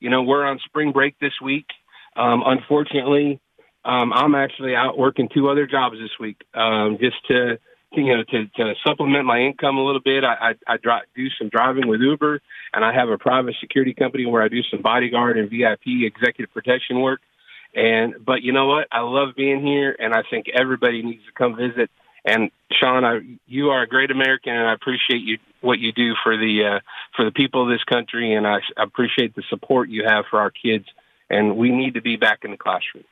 You know, we're on spring break this week. Um, unfortunately, um, I'm actually out working two other jobs this week, um, just to, you know, to, to supplement my income a little bit. I, I, I dri- do some driving with Uber, and I have a private security company where I do some bodyguard and VIP executive protection work. And but you know what? I love being here, and I think everybody needs to come visit. And Sean, I, you are a great American, and I appreciate you what you do for the uh, for the people of this country, and I, I appreciate the support you have for our kids. And we need to be back in the classroom.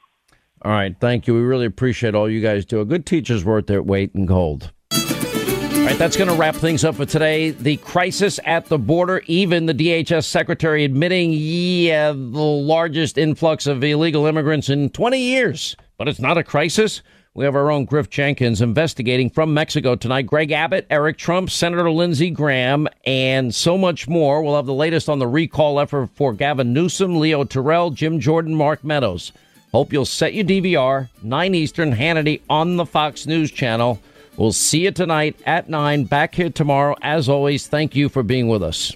All right, thank you. We really appreciate all you guys do. A good teacher's worth their weight in gold. All right, that's going to wrap things up for today. The crisis at the border, even the DHS secretary admitting, yeah, the largest influx of illegal immigrants in 20 years. But it's not a crisis. We have our own Griff Jenkins investigating from Mexico tonight. Greg Abbott, Eric Trump, Senator Lindsey Graham, and so much more. We'll have the latest on the recall effort for Gavin Newsom, Leo Terrell, Jim Jordan, Mark Meadows. Hope you'll set your DVR, 9 Eastern, Hannity on the Fox News channel. We'll see you tonight at 9. Back here tomorrow. As always, thank you for being with us.